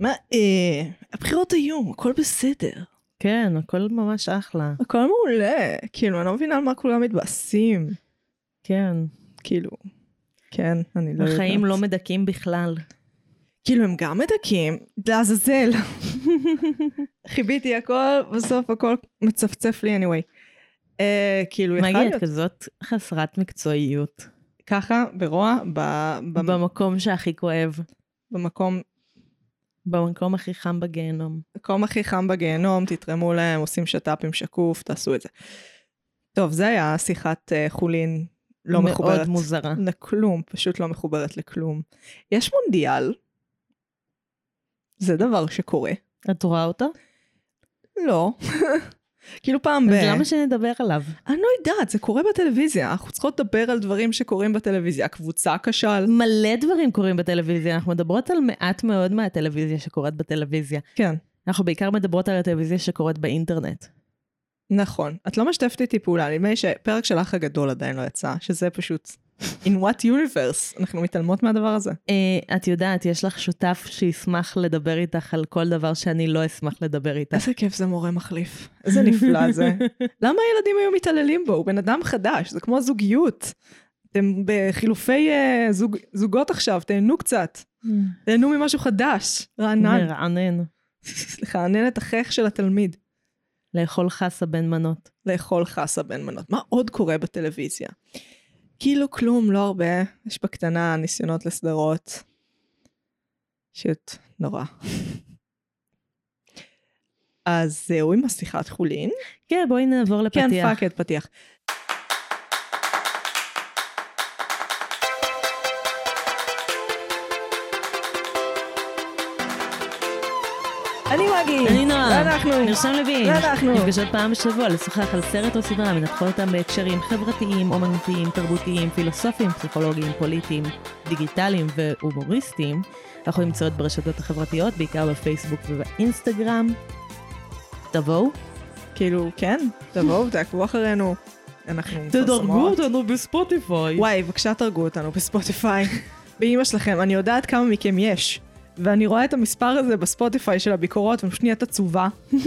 מה, אה, הבחירות היו, הכל בסדר. כן, הכל ממש אחלה. הכל מעולה. כאילו, אני לא מבינה על מה כולם מתבאסים. כן. כאילו, כן, אני לא יודעת. החיים לא מדכאים בכלל. כאילו, הם גם מדכאים, לעזאזל. חיביתי הכל, בסוף הכל מצפצף לי anyway. אה, כאילו, יכל מגי, את להיות כזאת חסרת מקצועיות. ככה, ברוע, ב, במקום שהכי כואב. במקום במקום הכי חם בגיהנום. מקום הכי חם בגיהנום, תתרמו להם, עושים שת"פ עם שקוף, תעשו את זה. טוב, זה היה שיחת uh, חולין לא מאוד מחוברת. מוזרה. לכלום, פשוט לא מחוברת לכלום. יש מונדיאל, זה דבר שקורה. את רואה אותו? לא. כאילו פעם ב... אז למה שנדבר עליו? אני לא יודעת, זה קורה בטלוויזיה, אנחנו צריכות לדבר על דברים שקורים בטלוויזיה. הקבוצה כשל. מלא דברים קורים בטלוויזיה, אנחנו מדברות על מעט מאוד מהטלוויזיה שקורית בטלוויזיה. כן, אנחנו בעיקר מדברות על הטלוויזיה שקורית באינטרנט. נכון. את לא משתפת איתי פעולה, נדמה לי שפרק של האח הגדול עדיין לא יצא, שזה פשוט... In what universe? אנחנו מתעלמות מהדבר הזה. אה, את יודעת, יש לך שותף שישמח לדבר איתך על כל דבר שאני לא אשמח לדבר איתך. איזה כיף זה מורה מחליף. איזה נפלא זה. למה הילדים היו מתעללים בו? הוא בן אדם חדש, זה כמו זוגיות. אתם בחילופי uh, זוג, זוגות עכשיו, תהנו קצת. תהנו ממשהו חדש, רענן. מרענן. סליחה, ענן את החייך של התלמיד. לאכול חסה בין מנות. לאכול חסה בין מנות. מה עוד קורה בטלוויזיה? כאילו כלום, לא הרבה. יש בקטנה ניסיונות לסדרות. פשוט נורא. אז זהו עם השיחת חולין. כן, בואי נעבור לפתיח. כן, fuck it פתיח. מגי. אני נועם. ואנחנו. נרשם לוין. ואנחנו. נפגשות פעם בשבוע לשוחח על סרט או סדרה, מנתחות אותם בהקשרים חברתיים, אומנותיים, תרבותיים, פילוסופיים, פסיכולוגיים, פוליטיים, דיגיטליים והומוריסטיים. אנחנו נמצאות ברשתות החברתיות, בעיקר בפייסבוק ובאינסטגרם. תבואו. כאילו, כן, תבואו, תעקבו אחרינו. אנחנו תדרגו מפרסמות. אותנו בספוטיפיי. וואי, בבקשה תרגו אותנו בספוטיפיי. באמא שלכם, אני יודעת כמה מכם יש. ואני רואה את המספר הזה בספוטיפיי של הביקורות, ואני פשוט נהיית עצובה.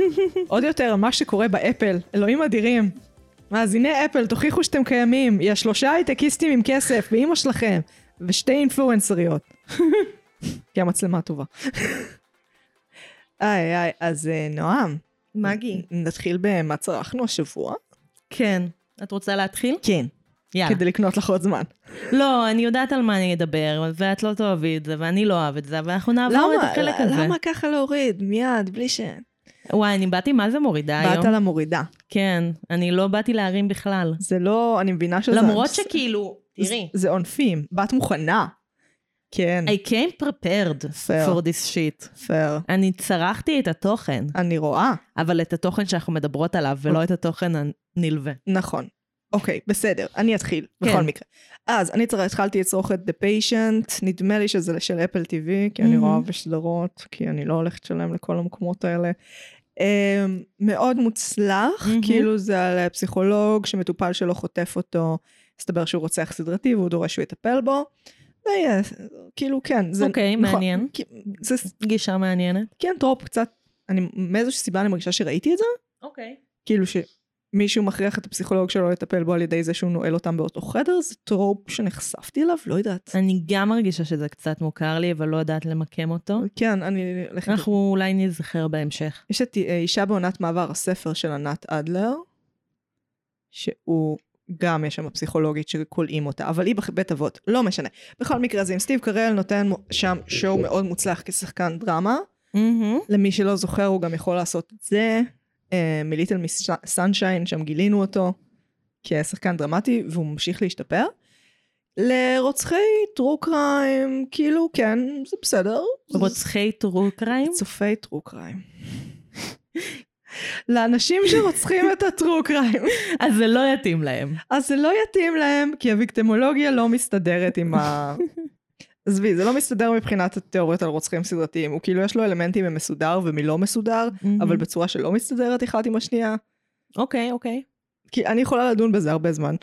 עוד יותר על מה שקורה באפל, אלוהים אדירים. מאזיני אפל, תוכיחו שאתם קיימים. יא שלושה הייטקיסטים עם כסף, באמא שלכם. ושתי אינפלואנסריות. כי המצלמה טובה. איי איי, אז אה, נועם, מגי. נתחיל במה צרכנו השבוע? כן. את רוצה להתחיל? כן. יאללה. כדי לקנות לך עוד זמן. לא, אני יודעת על מה אני אדבר, ואת לא תאהבי את זה, ואני לא אוהב את זה, ואנחנו נעבור את החלק הזה. למה ככה להוריד? מיד, בלי ש... וואי, אני באתי מה זה מורידה היום. באת למורידה. כן, אני לא באתי להרים בכלל. זה לא, אני מבינה שזה... למרות שכאילו, תראי, זה עונפים. באת מוכנה. כן, I came prepared Fair. for this shit. פייר. אני צרכתי את התוכן, אני רואה. אבל את התוכן שאנחנו מדברות עליו, ולא את התוכן הנלווה. נכון. אוקיי, בסדר, אני אתחיל, כן. בכל מקרה. אז אני צר- התחלתי לצרוך את The Patient, נדמה לי שזה של אפל TV, כי אני מהמם. רואה בסדרות, כי אני לא הולכת לשלם לכל המקומות האלה. Um, מאוד מוצלח, מהמם. כאילו זה על פסיכולוג שמטופל שלו חוטף אותו, מסתבר שהוא רוצח סדרתי והוא דורש שהוא יטפל בו. זה יהיה, כאילו כן, זה אוקיי, נכון, מעניין. כי- זה גישה מעניינת. כן trope קצת, אני מאיזושהי סיבה אני מרגישה שראיתי את זה, אוקיי. כאילו שמישהו מכריח את הפסיכולוג שלו לטפל בו על ידי זה שהוא נועל אותם באותו חדר, זה trope שנחשפתי אליו, לא יודעת. אני גם מרגישה שזה קצת מוכר לי, אבל לא יודעת למקם אותו. כן, אני... אנחנו אולי נזכר בהמשך. יש את אה, אישה בעונת מעבר, הספר של ענת אדלר, שהוא גם יש שם פסיכולוגית שכולאים אותה, אבל היא בבית אבות, לא משנה. בכל מקרה זה עם סטיב קרל נותן שם שואו מאוד מוצלח כשחקן דרמה. למי שלא זוכר הוא גם יכול לעשות את זה. מליטל מיס סנשיין, שם גילינו אותו כשחקן דרמטי והוא ממשיך להשתפר. לרוצחי טרו קריים, כאילו כן, זה בסדר. רוצחי טרו קריים? צופי טרו קריים. לאנשים שרוצחים את הטרו קריים. אז זה לא יתאים להם. אז זה לא יתאים להם, כי הוויקטימולוגיה לא מסתדרת עם ה... עזבי, זה לא מסתדר מבחינת התיאוריות על רוצחים סדרתיים. הוא כאילו יש לו אלמנטים ממסודר ומלא מסודר, אבל בצורה שלא מסתדרת אחת עם השנייה. אוקיי, אוקיי. כי אני יכולה לדון בזה הרבה זמן.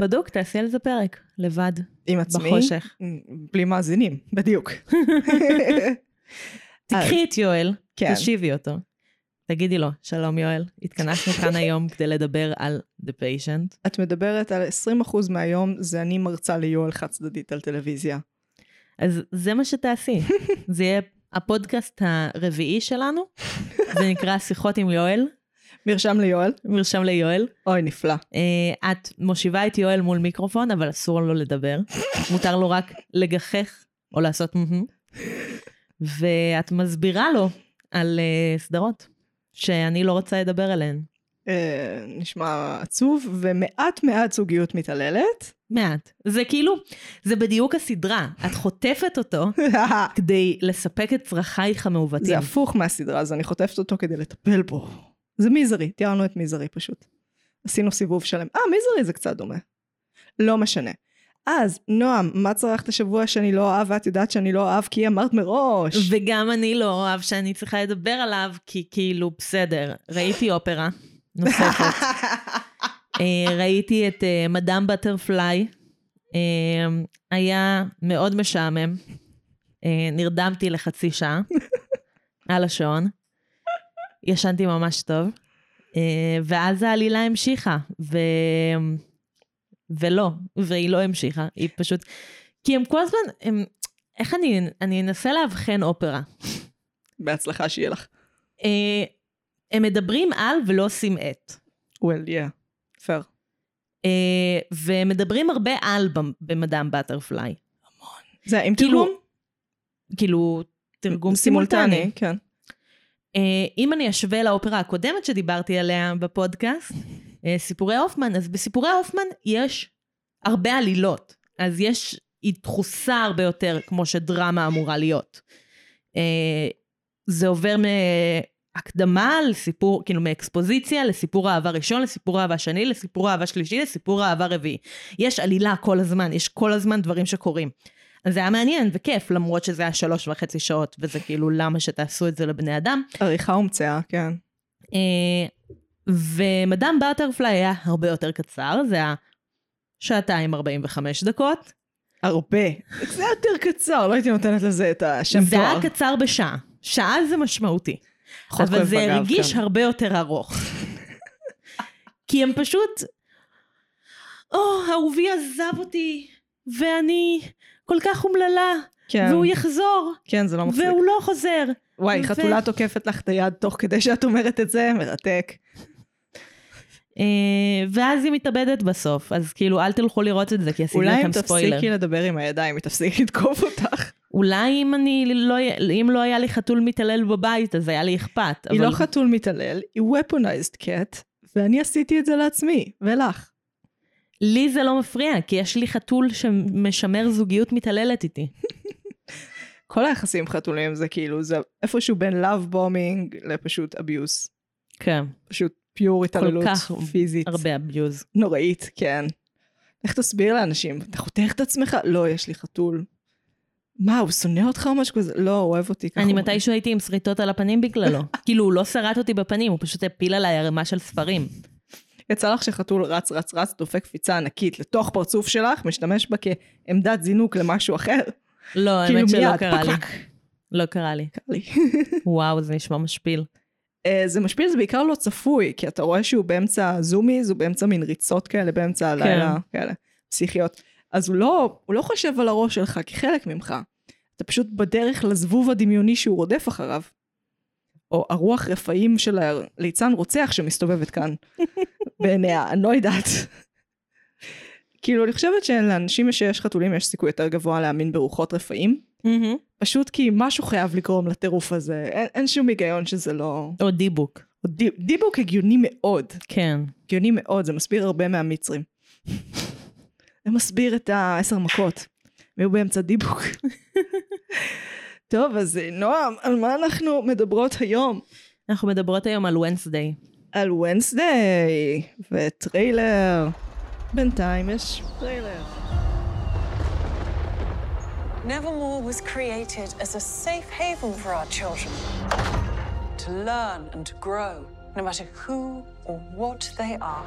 בדוק, תעשי על זה פרק, לבד, עם עצמי. בחושך. בלי מאזינים, בדיוק. תקחי את יואל, כן. תשיבי אותו. תגידי לו, שלום יואל, התכנסנו כאן היום כדי לדבר על The Patient. את מדברת על 20% מהיום, זה אני מרצה ליואל חד צדדית על טלוויזיה. אז זה מה שתעשי. זה יהיה הפודקאסט הרביעי שלנו, זה נקרא שיחות עם יואל, מרשם ליואל. מרשם ליואל. אוי, נפלא. Uh, את מושיבה את יואל מול מיקרופון, אבל אסור לו לדבר. מותר לו רק לגחך או לעשות. ואת מסבירה לו על uh, סדרות שאני לא רוצה לדבר עליהן. אה, נשמע עצוב, ומעט מעט זוגיות מתעללת. מעט. זה כאילו, זה בדיוק הסדרה. את חוטפת אותו כדי לספק את צרכייך המעוותים. זה הפוך מהסדרה, אז אני חוטפת אותו כדי לטפל בו. זה מיזרי, תיארנו את מיזרי פשוט. עשינו סיבוב שלם. אה, מיזרי זה קצת דומה. לא משנה. אז, נועם, מה צרכת השבוע שאני לא אוהב, ואת יודעת שאני לא אוהב כי אמרת מראש. וגם אני לא אוהב שאני צריכה לדבר עליו, כי כאילו, בסדר, ראיתי אופרה נוספת. אה, ראיתי את אה, מדאם בטרפליי, אה, היה מאוד משעמם. אה, נרדמתי לחצי שעה על השעון. ישנתי ממש טוב. אה, ואז העלילה המשיכה, ו... ולא, והיא לא המשיכה, היא פשוט... כי הם כל הזמן, הם... איך אני, אני אנסה לאבחן אופרה. בהצלחה שיהיה לך. הם מדברים על ולא עושים את. well, yeah, fair. אה, ומדברים הרבה על במ- במדאם בטרפליי. זה עם כאילו, תרגום? כאילו, תרגום סימולטני. כן. אה, אם אני אשווה לאופרה הקודמת שדיברתי עליה בפודקאסט, אה, סיפורי הופמן, אז בסיפורי הופמן יש הרבה עלילות. אז יש, היא דחוסה הרבה יותר כמו שדרמה אמורה להיות. אה, זה עובר מהקדמה לסיפור, כאילו מאקספוזיציה לסיפור אהבה ראשון, לסיפור אהבה שני, לסיפור אהבה שלישי, לסיפור אהבה רביעי. יש עלילה כל הזמן, יש כל הזמן דברים שקורים. אז זה היה מעניין וכיף, למרות שזה היה שלוש וחצי שעות, וזה כאילו למה שתעשו את זה לבני אדם. עריכה הומצאה, כן. אה, ומדאם בטרפליי היה הרבה יותר קצר, זה היה שעתיים 45 דקות. הרבה. זה היה יותר קצר, לא הייתי נותנת לזה את השם זה תואר. היה קצר בשעה. שעה זה משמעותי. אבל זה הרגיש כן. הרבה יותר ארוך. כי הם פשוט, או, אהובי עזב אותי, ואני כל כך אומללה, כן, והוא יחזור, כן, זה לא מצחיק. והוא לא חוזר. וואי, ו- חתולה תוקפת לך את היד תוך כדי שאת אומרת את זה, מרתק. אה, ואז היא מתאבדת בסוף, אז כאילו אל תלכו לראות את זה, כי עשיתי אולי אם לכם ספוילר. תפסיקי לדבר עם הידיים, היא תפסיק לתקוף אותך. אולי אם אני לא, אם לא היה לי חתול מתעלל בבית, אז היה לי אכפת. היא אבל לא חתול מתעלל, היא weaponized cat, ואני עשיתי את זה לעצמי, ולך. לי זה לא מפריע, כי יש לי חתול שמשמר זוגיות מתעללת איתי. כל היחסים חתולים זה כאילו, זה איפשהו בין love bombing לפשוט abuse. כן, פשוט פיור התעללות כך פיזית. הרבה אביוז. נוראית, כן. איך תסביר לאנשים? אתה חותך את עצמך? לא, יש לי חתול. מה, הוא שונא אותך או משהו כזה? לא, הוא אוהב אותי ככה. אני מתישהו הייתי עם שריטות על הפנים בגללו. כאילו, הוא לא שרט אותי בפנים, הוא פשוט הפיל עליי ערימה של ספרים. יצא לך שחתול רץ רץ רץ, דופק קפיצה ענקית לתוך פרצוף שלך, משתמש בה כעמדת זינוק למשהו אחר. לא, כאילו האמת שלא קרה לי. לא קרה לי. קרה לי. וואו, זה נשמע משפיל. אה, זה משפיל, זה בעיקר לא צפוי, כי אתה רואה שהוא באמצע זומיז, הוא באמצע מין ריצות כאלה, באמצע הלילה, כאלה, פסיכיות. אז הוא לא, הוא לא חושב על הראש שלך כחלק ממך. אתה פשוט בדרך לזבוב הדמיוני שהוא רודף אחריו. או הרוח רפאים של הליצן רוצח שמסתובבת כאן בעיניה, אני לא יודעת. כאילו, אני חושבת שלאנשים שיש חתולים יש סיכוי יותר גבוה להאמין ברוחות רפאים. פשוט כי משהו חייב לגרום לטירוף הזה. אין, אין שום היגיון שזה לא... או דיבוק. די, דיבוק הגיוני מאוד. כן. הגיוני מאוד, זה מסביר הרבה מהמצרים. זה מסביר את העשר מכות. היו באמצע דיבוק. טוב, אז נועם, על מה אנחנו מדברות היום? אנחנו מדברות היום על Wednesday. על Wednesday, וטריילר. בינתיים יש טריילר. Nevermore was created as a safe haven for our children to learn and to grow, no matter who or what they are.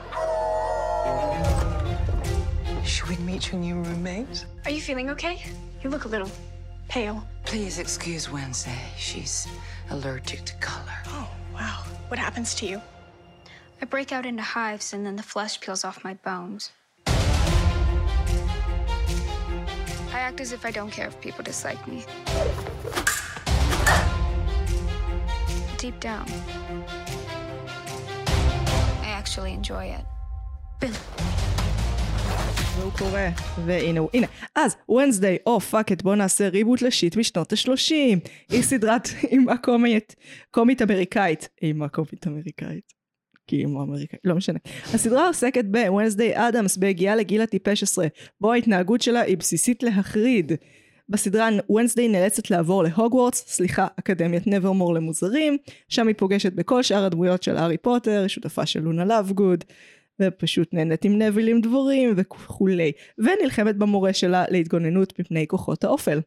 Should we meet your new roommate? Are you feeling okay? You look a little pale. Please excuse Wednesday. She's allergic to color. Oh, wow. What happens to you? I break out into hives and then the flesh peels off my bones. I act as if I don't care if people dislike me. Deep down, I actually enjoy it. Bill. והוא קורא, והנה הוא, הנה. אז, Wednesday, או fuck it, בוא נעשה reboot ל shit משנות ה-30. היא סדרת אימה קומית, קומית אמריקאית. אימה קומית אמריקאית. כי אימה אמריקאית, לא משנה. הסדרה עוסקת ב-Wednesday אדמס בהגיעה לגיל הטיפש עשרה, בו ההתנהגות שלה היא בסיסית להחריד. בסדרה Wednesday נאלצת לעבור להוגוורטס, סליחה, אקדמיית נברמור למוזרים, שם היא פוגשת בכל שאר הדמויות של הארי פוטר, שותפה של לונה לאבגוד, ופשוט נהנית עם נביל עם דבורים וכולי, ונלחמת במורה שלה להתגוננות מפני כוחות האופל.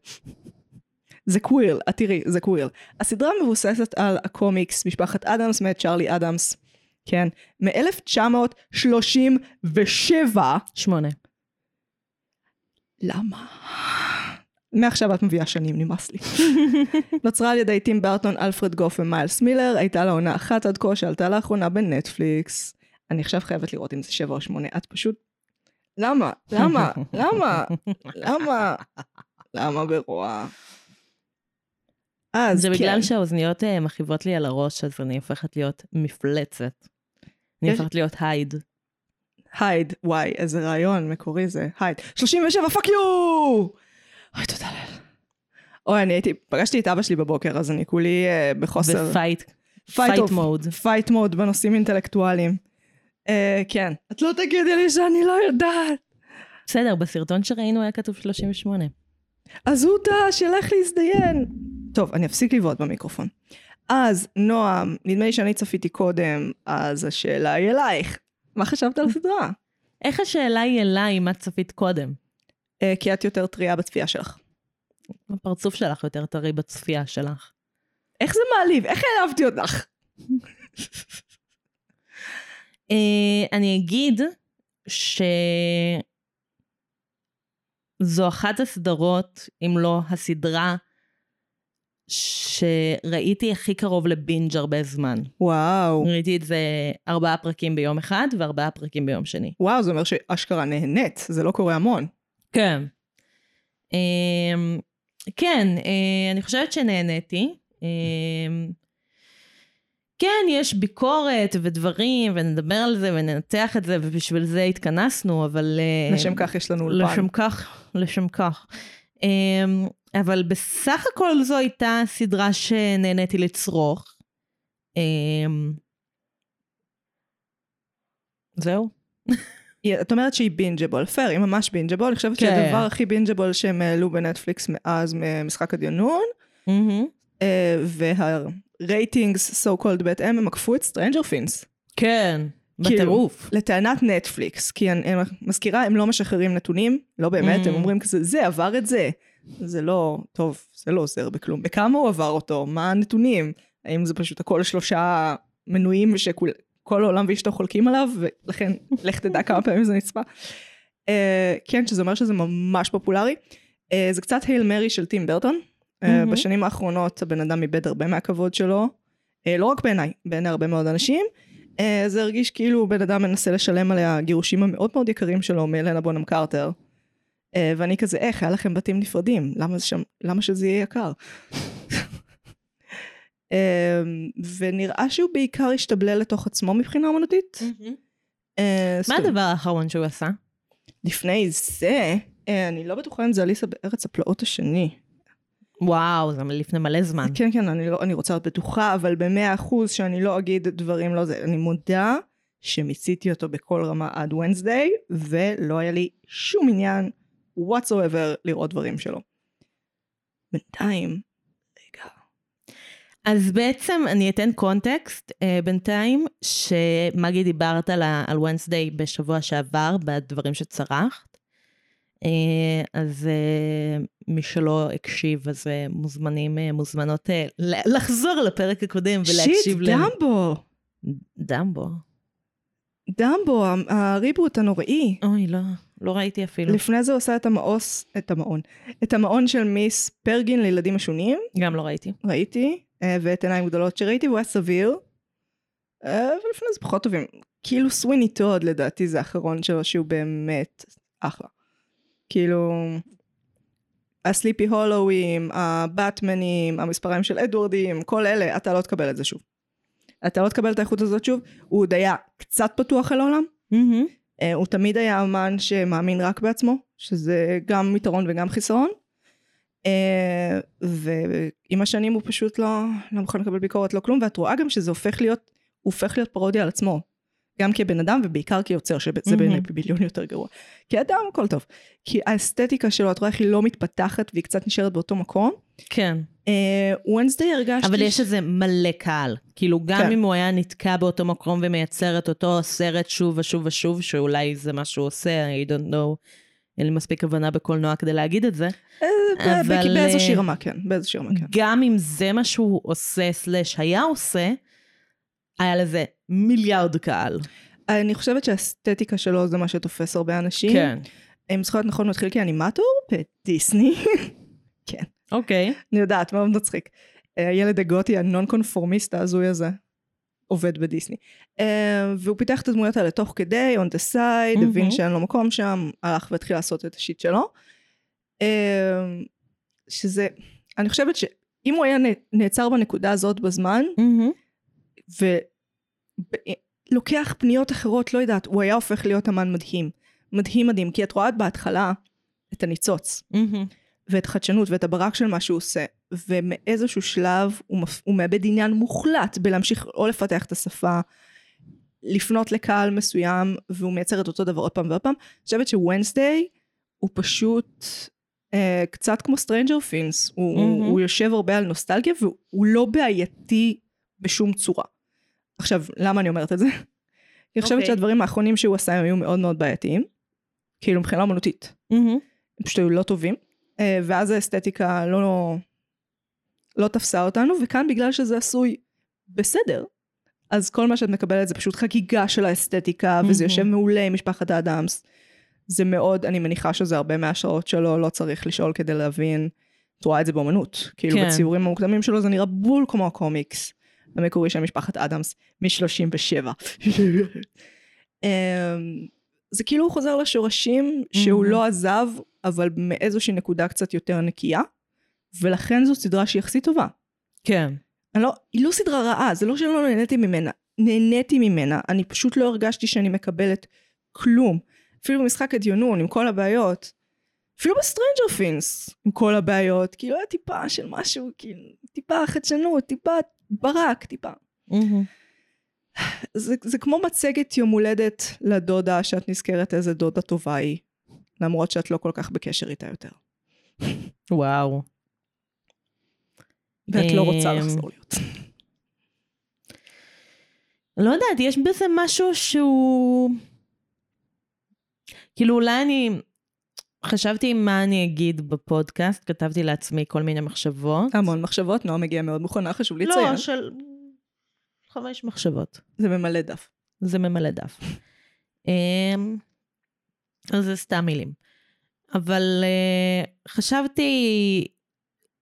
זה קווירל, את תראי, זה קווירל. הסדרה מבוססת על הקומיקס משפחת אדמס מאת צ'ארלי אדמס, כן, מ-1937. שמונה. למה? מעכשיו את מביאה שנים, נמאס לי. נוצרה על ידי טים ברטון, אלפרד גוף ומיילס מילר, הייתה לה עונה אחת עד כה שעלתה לאחרונה בנטפליקס. אני עכשיו חייבת לראות אם זה שבע או שמונה, את פשוט... למה? למה? למה? למה? למה ברוע? אז זה כן. בגלל שהאוזניות אה, מכאיבות לי על הראש, אז אני הופכת להיות מפלצת. אני הופכת להיות Hyde. Hyde, וואי, איזה רעיון מקורי זה, Hyde. 37, fuck you! אוי, תודה לאל. אוי, אני הייתי, פגשתי את אבא שלי בבוקר, אז אני כולי אה, בחוסר... ב fight. fight fight mode. fight mode בנושאים אינטלקטואליים. אה, כן. את לא תגידי לי שאני לא יודעת. בסדר, בסרטון שראינו היה כתוב 38. אז הוא טעה, שילך להזדיין. טוב, אני אפסיק לבעוט במיקרופון. אז, נועם, נדמה לי שאני צפיתי קודם, אז השאלה היא אלייך. מה חשבת על הסדרה? איך השאלה היא אליי אם את צפית קודם? אה, כי את יותר טריה בצפייה שלך. הפרצוף שלך יותר טרי בצפייה שלך. איך זה מעליב? איך העלבתי אותך? אה, אני אגיד שזו אחת הסדרות, אם לא הסדרה, שראיתי הכי קרוב לבינג' הרבה זמן. וואו. ראיתי את זה ארבעה פרקים ביום אחד וארבעה פרקים ביום שני. וואו, זה אומר שאשכרה נהנית, זה לא קורה המון. כן. אמ, כן, אה, אני חושבת שנהניתי. כן, יש ביקורת ודברים, ונדבר על זה וננתח את זה, ובשביל זה התכנסנו, אבל... אה, לשם כך יש לנו אולפן. לשם כך, לשם כך. אמ, אבל בסך הכל זו הייתה סדרה שנהניתי לצרוך. אמ, זהו. את אומרת שהיא bingeable, פייר, היא ממש bingeable, אני חושבת כן. שהדבר הכי bingeable שהם העלו בנטפליקס מאז משחק הדיונון, אמהם. אה, וה ratings, so called בהתאם, הם עקפו את Stranger Things. כן, כאילו, בטירוף. לטענת נטפליקס, כי אני אני מזכירה, הם לא משחררים נתונים, לא באמת, אממ. הם אומרים כזה, זה עבר את זה. זה לא, טוב, זה לא עוזר בכלום. בכמה הוא עבר אותו? מה הנתונים? האם זה פשוט הכל שלושה מנויים שכל כל העולם ואשתו חולקים עליו, ולכן לך תדע כמה פעמים זה נצפה. Uh, כן, שזה אומר שזה ממש פופולרי. Uh, זה קצת הייל מרי של טים ברטון. מהמם. בשנים האחרונות הבן אדם איבד הרבה מהכבוד שלו. Uh, לא רק בעיניי, בעיני הרבה מאוד אנשים. Uh, זה הרגיש כאילו בן אדם מנסה לשלם עליה גירושים המאוד מאוד יקרים שלו מאלנה בונם קרטר. ואני כזה, איך, היה לכם בתים נפרדים, למה, זה שם, למה שזה יהיה יקר? uh, ונראה שהוא בעיקר השתבלל לתוך עצמו מבחינה אומנותית. מה הדבר האחרון שהוא עשה? לפני זה, אה, אני לא בטוחה אם זה אליסה בארץ הפלאות השני. וואו, זה לפני מלא זמן. כן, כן, אני, לא, אני רוצה להיות בטוחה, אבל במאה אחוז שאני לא אגיד דברים לא זה. אני מודה שמיציתי אותו בכל רמה עד ונסדיי, ולא היה לי שום עניין whatsoever לראות דברים שלו. בינתיים, רגע. אז בעצם אני אתן קונטקסט uh, בינתיים, שמגי דיברת על, על ונסדיי בשבוע שעבר, בדברים שצרחת. Uh, אז uh, מי שלא הקשיב, אז uh, מוזמנים, מוזמנות לחזור לפרק הקודם שיט, ולהקשיב ל... דמבו! דמבו. דמבו, הריבוט הנוראי. אוי, לא. לא ראיתי אפילו. לפני זה הוא עשה את המעוס, את המעון, את המעון של מיס פרגין לילדים משונים, גם לא ראיתי. ראיתי, אה, ואת עיניים גדולות שראיתי, והוא היה סביר. אה, ולפני זה פחות טובים. כאילו סוויני טוד לדעתי זה האחרון שלו שהוא באמת אחלה. כאילו, הסליפי הולואים, הבטמנים, המספריים של אדוורדים, כל אלה, אתה לא תקבל את זה שוב. אתה לא תקבל את האיכות הזאת שוב, הוא עוד היה קצת פתוח אל העולם, מהמם. אה, הוא תמיד היה אמן שמאמין רק בעצמו, שזה גם יתרון וגם חיסרון. אה, ועם השנים הוא פשוט לא, לא מוכן לקבל ביקורת, לא כלום, ואת רואה גם שזה הופך להיות, הוא הופך להיות פרודיה על עצמו. גם כבן אדם ובעיקר כיוצר, שזה מהמם. בעיניי ביליון יותר גרוע. כאדם הכל טוב. כי האסתטיקה שלו, את רואה איך היא לא מתפתחת והיא קצת נשארת באותו מקום. כן. ונסדי הרגשתי... אבל יש איזה מלא קהל. כאילו, גם כן. אם הוא היה נתקע באותו מקום ומייצר את אותו סרט שוב ושוב ושוב, שאולי זה מה שהוא עושה, I don't know, אין לי מספיק הבנה בקולנוע כדי להגיד את זה. אה, אבל, ב- באיזושהי אה, רמה, כן. באיזושהי רמה, כן. גם אם זה מה שהוא עושה, סלאש היה עושה, היה לזה מיליארד קהל. אני חושבת שהאסתטיקה שלו זה מה שתופס הרבה אנשים. כן. אם זוכר להיות נכון, הוא התחיל כאנימטור בדיסני. כן. אוקיי. אני יודעת, מאוד מצחיק. אה, הילד הגותי, הנון קונפורמיסט ההזוי הזה, עובד בדיסני. אה, והוא פיתח את הדמויות האלה תוך כדי, on the side, מהמם. הבין שאין לו מקום שם, הלך והתחיל לעשות את השיט שלו. אה, שזה, אני חושבת שאם הוא היה נעצר בנקודה הזאת בזמן, מהמם. ולוקח פניות אחרות, לא יודעת, הוא היה הופך להיות אמן מדהים. מדהים מדהים, כי את רואה בהתחלה את הניצוץ, אמהם. ואת החדשנות ואת הברק של מה שהוא עושה, ומאיזשהו שלב הוא, מפ... הוא מאבד עניין מוחלט בלהמשיך או לפתח את השפה, לפנות לקהל מסוים, והוא מייצר את אותו דבר עוד פעם ועוד פעם. אני חושבת ש Wednesday הוא פשוט אה, קצת כמו Stranger Things, הוא, אמהם. הוא, הוא יושב הרבה על נוסטלגיה, והוא לא בעייתי בשום צורה. עכשיו, למה אני אומרת את זה? אני חושבת אוקיי. שהדברים האחרונים שהוא עשה היו מאוד מאוד בעייתיים, כאילו מבחינה אומנותית. מהמם. הם פשוט היו לא טובים, אה, ואז האסתטיקה לא, לא תפסה אותנו, וכאן בגלל שזה עשוי בסדר, אז כל מה שאת מקבלת זה פשוט חגיגה של האסתטיקה, וזה מהמם. יושב מעולה עם משפחת האדמס. זה מאוד, אני מניחה שזה הרבה מההשראות שלו, לא צריך לשאול כדי להבין. את רואה את זה באמנות. כאילו כן. בציורים המוקדמים שלו זה נראה בול כמו הקומיקס המקורי של משפחת אדמס מ-37. זה כאילו הוא חוזר לשורשים שהוא. לא עזב, אבל מאיזושהי נקודה קצת יותר נקייה, ולכן זו סדרה שהיא יחסית טובה. כן. אני לא, היא לא סדרה רעה, זה לא שלא נהניתי ממנה. נהניתי ממנה, אני פשוט לא הרגשתי שאני מקבלת כלום. אפילו במשחק הדיונון, עם כל הבעיות. אפילו ב Stranger Things, עם כל הבעיות. כאילו היה טיפה של משהו, כאילו, טיפה חדשנות, טיפה ברק, טיפה. אמהם. זה, זה כמו מצגת יום הולדת לדודה שאת נזכרת איזה דודה טובה היא, למרות שאת לא כל כך בקשר איתה יותר. וואו. ואת לא רוצה אמ, לחזור להיות. לא יודעת, יש בזה משהו שהוא... כאילו אולי אני... חשבתי מה אני אגיד בפודקאסט, כתבתי לעצמי כל מיני מחשבות. המון מחשבות, נועה מגיעה מאוד מוכנה, חשוב לציין. לא, של חמש מחשבות. זה ממלא דף. זה ממלא דף. אמ, אז זה סתם מילים. אבל אה, חשבתי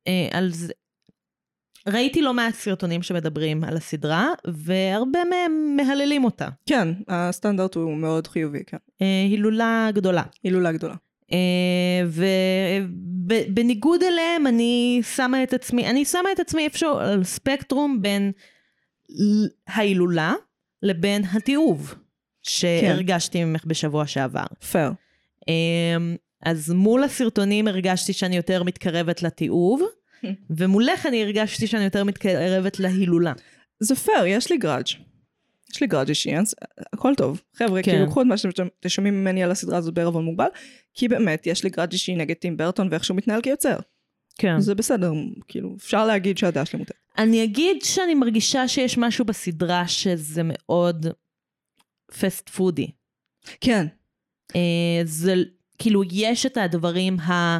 אה, על זה, ראיתי לא מעט סרטונים שמדברים על הסדרה, והרבה מהם מהללים אותה. כן, הסטנדרט הוא מאוד חיובי, כן. אה, הילולה גדולה. הילולה גדולה. אה, ובניגוד אליהם, אני שמה את עצמי, אני שמה את עצמי איפשהו על ספקטרום בין ההילולה לבין התיעוב שהרגשתי ממך בשבוע שעבר. פייר. אמ, אז מול הסרטונים הרגשתי שאני יותר מתקרבת לתיעוב, ומולך אני הרגשתי שאני יותר מתקרבת להילולה. זה פייר, יש לי גראז'. יש לי גראז' אישי, אז הכל טוב. חבר'ה, כן. כאילו קחו את מה שאתם שומעים ממני על הסדרה הזאת בערבון מוגבל, כי באמת, יש לי גראז' אישי נגד טים ברטון ואיך שהוא מתנהל כיוצר. כן. זה בסדר, כאילו, אפשר להגיד שהדעה שלי מותרת. אני אגיד שאני מרגישה שיש משהו בסדרה שזה מאוד פסט פודי. כן. אה, זה כאילו יש את הדברים ה...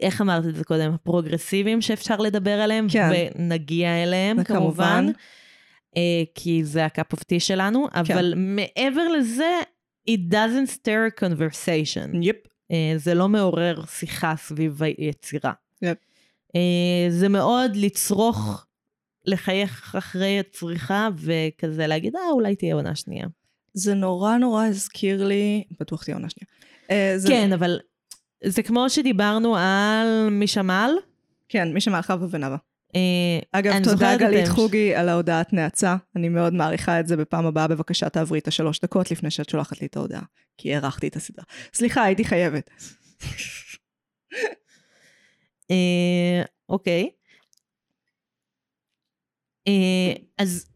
איך אמרת את זה קודם? הפרוגרסיביים שאפשר לדבר עליהם, כן. ונגיע אליהם כמובן. כמובן, אה, כי זה ה cup of tea שלנו, כן. אבל מעבר לזה, it doesn't stir a conversation. yep. אה, זה לא מעורר שיחה סביב היצירה. yep. אה, זה מאוד לצרוך, לחייך אחרי הצריכה, וכזה להגיד, אה, אולי תהיה עונה שנייה. זה נורא נורא הזכיר לי, בטוח תהיה עונה שנייה. אה, זה- כן, אבל זה כמו שדיברנו על מי שמל. כן, מי שמע חווה ונאווה. אה, אגב, תודה גלית ההמש- חוגי על ההודעת נאצה. אני מאוד מעריכה את זה. בפעם הבאה בבקשה תעברי את השלוש דקות לפני שאת שולחת לי את ההודעה. כי הארכתי את הסדרה. סליחה, הייתי חייבת. אה, אוקיי. אה, אז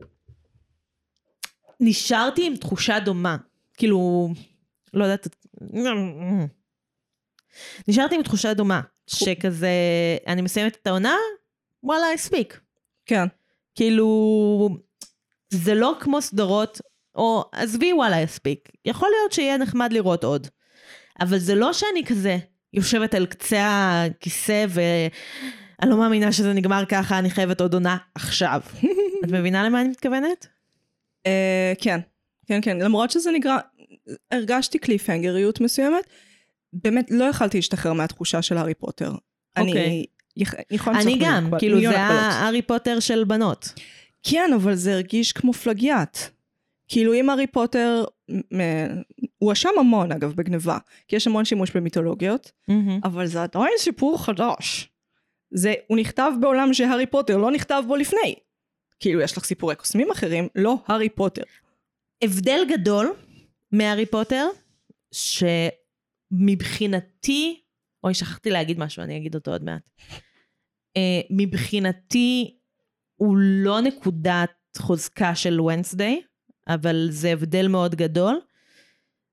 נשארתי עם תחושה דומה. כאילו, לא יודעת... נשארתי עם תחושה דומה, שכזה, אני מסיימת את העונה, וואלה, הספיק. כן. כאילו, זה לא כמו סדרות, או עזבי וואלה יספיק. יכול להיות שיהיה נחמד לראות עוד. אבל זה לא שאני כזה יושבת על קצה הכיסא ואני לא מאמינה שזה נגמר ככה, אני חייבת עוד עונה עכשיו. את מבינה למה אני מתכוונת? אה, כן. כן, כן. למרות שזה נגרע... הרגשתי קליפהנגריות מסוימת. באמת, לא יכלתי להשתחרר מהתחושה של הארי פוטר. אני... יכ- יכולה אני גם, מכל- כאילו זה. הארי פוטר של בנות. כן, אבל זה הרגיש כמו פלגיאט. כאילו אם הארי פוטר, הוא אשם המון אגב בגניבה, כי יש המון שימוש במיתולוגיות, אבל זה עדיין סיפור חדש. זה, הוא נכתב בעולם שהארי פוטר לא נכתב בו לפני. כאילו יש לך סיפורי קוסמים אחרים, לא הארי פוטר. הבדל גדול מהארי פוטר, שמבחינתי, אוי, שכחתי להגיד משהו, אני אגיד אותו עוד מעט. Uh, מבחינתי, הוא לא נקודת חוזקה של ונסדיי, אבל זה הבדל מאוד גדול,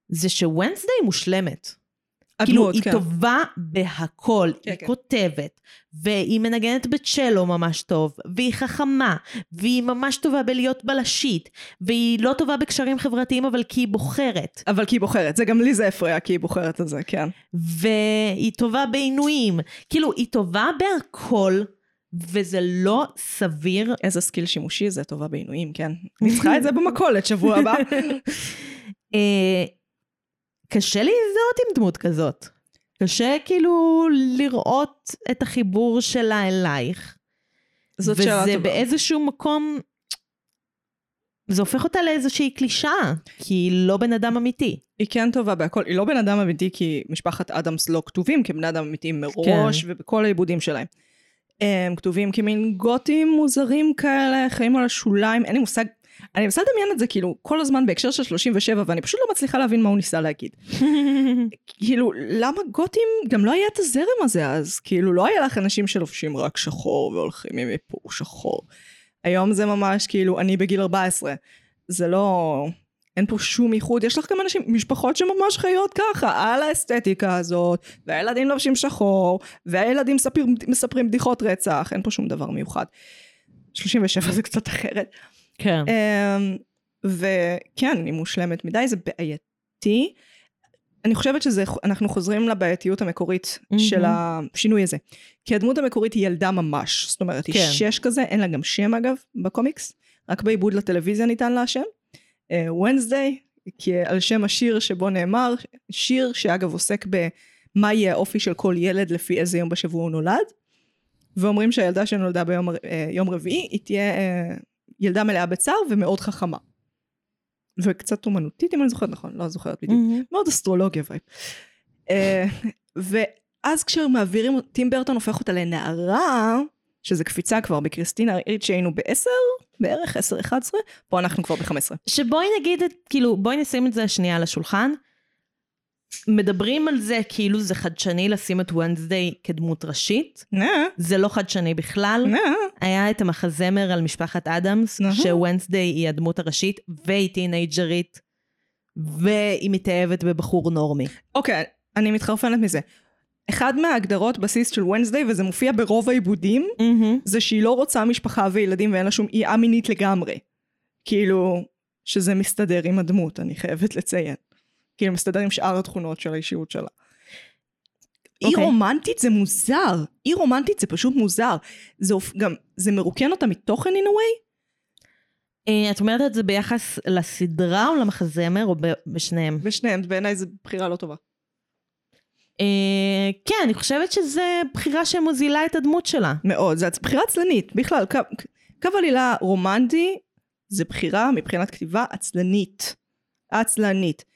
זה שוונסדיי מושלמת. כאילו, היא כן. טובה בהכל, כן, היא כן. כותבת, והיא מנגנת בצ'לו ממש טוב, והיא חכמה, והיא ממש טובה בלהיות בלשית, והיא לא טובה בקשרים חברתיים, אבל כי היא בוחרת, אבל כי היא בוחרת, זה גם לי זה הפריע, כי היא בוחרת את זה, כן. והיא טובה בעינויים. כאילו, היא טובה בהכל, וזה לא סביר. איזה סקיל שימושי זה, טובה בעינויים, כן. אני צריכה את זה במכללה שבוע הבא. קשה להזדהות עם דמות כזאת. קשה כאילו לראות את החיבור שלה אלייך. זאת שאלה וזה טובה. באיזשהו מקום, זה הופך אותה לאיזושהי קלישאה, כי היא לא בן אדם אמיתי. היא כן טובה בהכל, היא לא בן אדם אמיתי כי משפחת אדמס לא כתובים כבן אדם אמיתיים מראש כן. ובכל העיבודים שלהם. הם כתובים כמין גותים מוזרים כאלה, חיים על השוליים, אין לי מושג, אני מנסה לדמיין את זה כאילו כל הזמן בהקשר של 37 ואני פשוט לא מצליחה להבין מה הוא ניסה להגיד. כאילו, למה גותים, גם לא היה את הזרם הזה אז, כאילו לא היה לך אנשים שלובשים רק שחור והולכים עם איפור שחור. היום זה ממש כאילו, אני בגיל 14, זה לא, אין פה שום איחוד, יש לך גם אנשים, משפחות שממש חיות ככה, על האסתטיקה הזאת, והילדים לובשים שחור, והילדים מספרים, מספרים בדיחות רצח, אין פה שום דבר מיוחד. 37 זה קצת אחרת. כן. אמ, וכן, היא מושלמת מדי, זה בעייתי. אני חושבת שאנחנו חוזרים לבעייתיות המקורית מהמם. של השינוי הזה. כי הדמות המקורית היא ילדה ממש, זאת אומרת, היא כן. שש כזה, אין לה גם שם אגב, בקומיקס, רק בעיבוד לטלוויזיה ניתן לה השם. ונסדיי, כי על שם השיר שבו נאמר, שיר שאגב עוסק במה יהיה האופי של כל ילד לפי איזה יום בשבוע הוא נולד. ואומרים שהילדה שנולדה ביום אה, יום רביעי, היא תהיה אה, ילדה מלאה בצער ומאוד חכמה. וקצת אומנותית אם אני זוכרת נכון, לא זוכרת בדיוק. מהמם. מאוד אסטרולוגיה vibe. אה, ואז כשמעבירים, טים ברטון הופך אותה לנערה, שזה קפיצה כבר בקריסטינה ריץ' שהיינו בעשר, בערך עשר, אחד עשרה, פה אנחנו כבר בחמש עשרה. שבואי נגיד, את, כאילו, בואי נשים את זה שנייה על השולחן. מדברים על זה כאילו זה חדשני לשים את ונסדיי כדמות ראשית. נה, זה לא חדשני בכלל. נה, היה את המחזמר על משפחת אדמס, אהה. שוונסדיי היא הדמות הראשית, והיא טינג'רית, והיא מתאהבת בבחור נורמי. אוקיי, אני מתחרפנת מזה. אחד מההגדרות בסיס של ונסדיי, וזה מופיע ברוב העיבודים, זה שהיא לא רוצה משפחה וילדים ואין לה שום אי מינית לגמרי. כאילו, שזה מסתדר עם הדמות, אני חייבת לציין. כאילו, מסתדר עם שאר התכונות של האישיות שלה. אי אוקיי. רומנטית זה מוזר. אי רומנטית זה פשוט מוזר. זה גם, זה מרוקן אותה מתוכן in a way? אה, את אומרת את זה ביחס לסדרה או למחזמר, או ב- בשניהם? בשניהם, בעיניי זו בחירה לא טובה. אה, כן, אני חושבת שזו בחירה שמוזילה את הדמות שלה. מאוד, זו בחירה עצלנית, בכלל, קו, קו עלילה רומנטי זה בחירה מבחינת כתיבה עצלנית. עצלנית.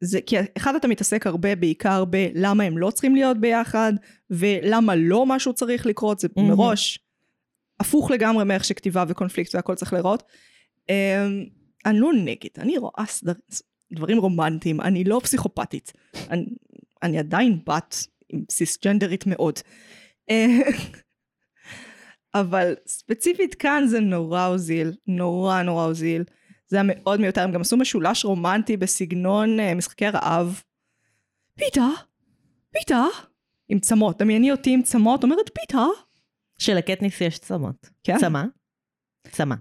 זה, כי אחד אתה מתעסק הרבה בעיקר בלמה הם לא צריכים להיות ביחד, ולמה לא משהו צריך לקרות, זה מהמם. מראש הפוך לגמרי מאיך שכתיבה וקונפליקט והכל צריך להיראות. אמ, אני לא נגד, אני רואה סדר, דברים רומנטיים, אני לא פסיכופתית. אני, אני עדיין בת עם סיסג'נדרית מאוד. אבל ספציפית כאן זה נורא הוזיל, נורא נורא הוזיל. זה היה מאוד מיותר, הם גם עשו משולש רומנטי בסגנון uh, משחקי הרעב. פיתה, פיתה, עם צמות, דמייני אותי עם צמות, אומרת פיתה. שלקטניס יש צמות. כן. צמה? צמה.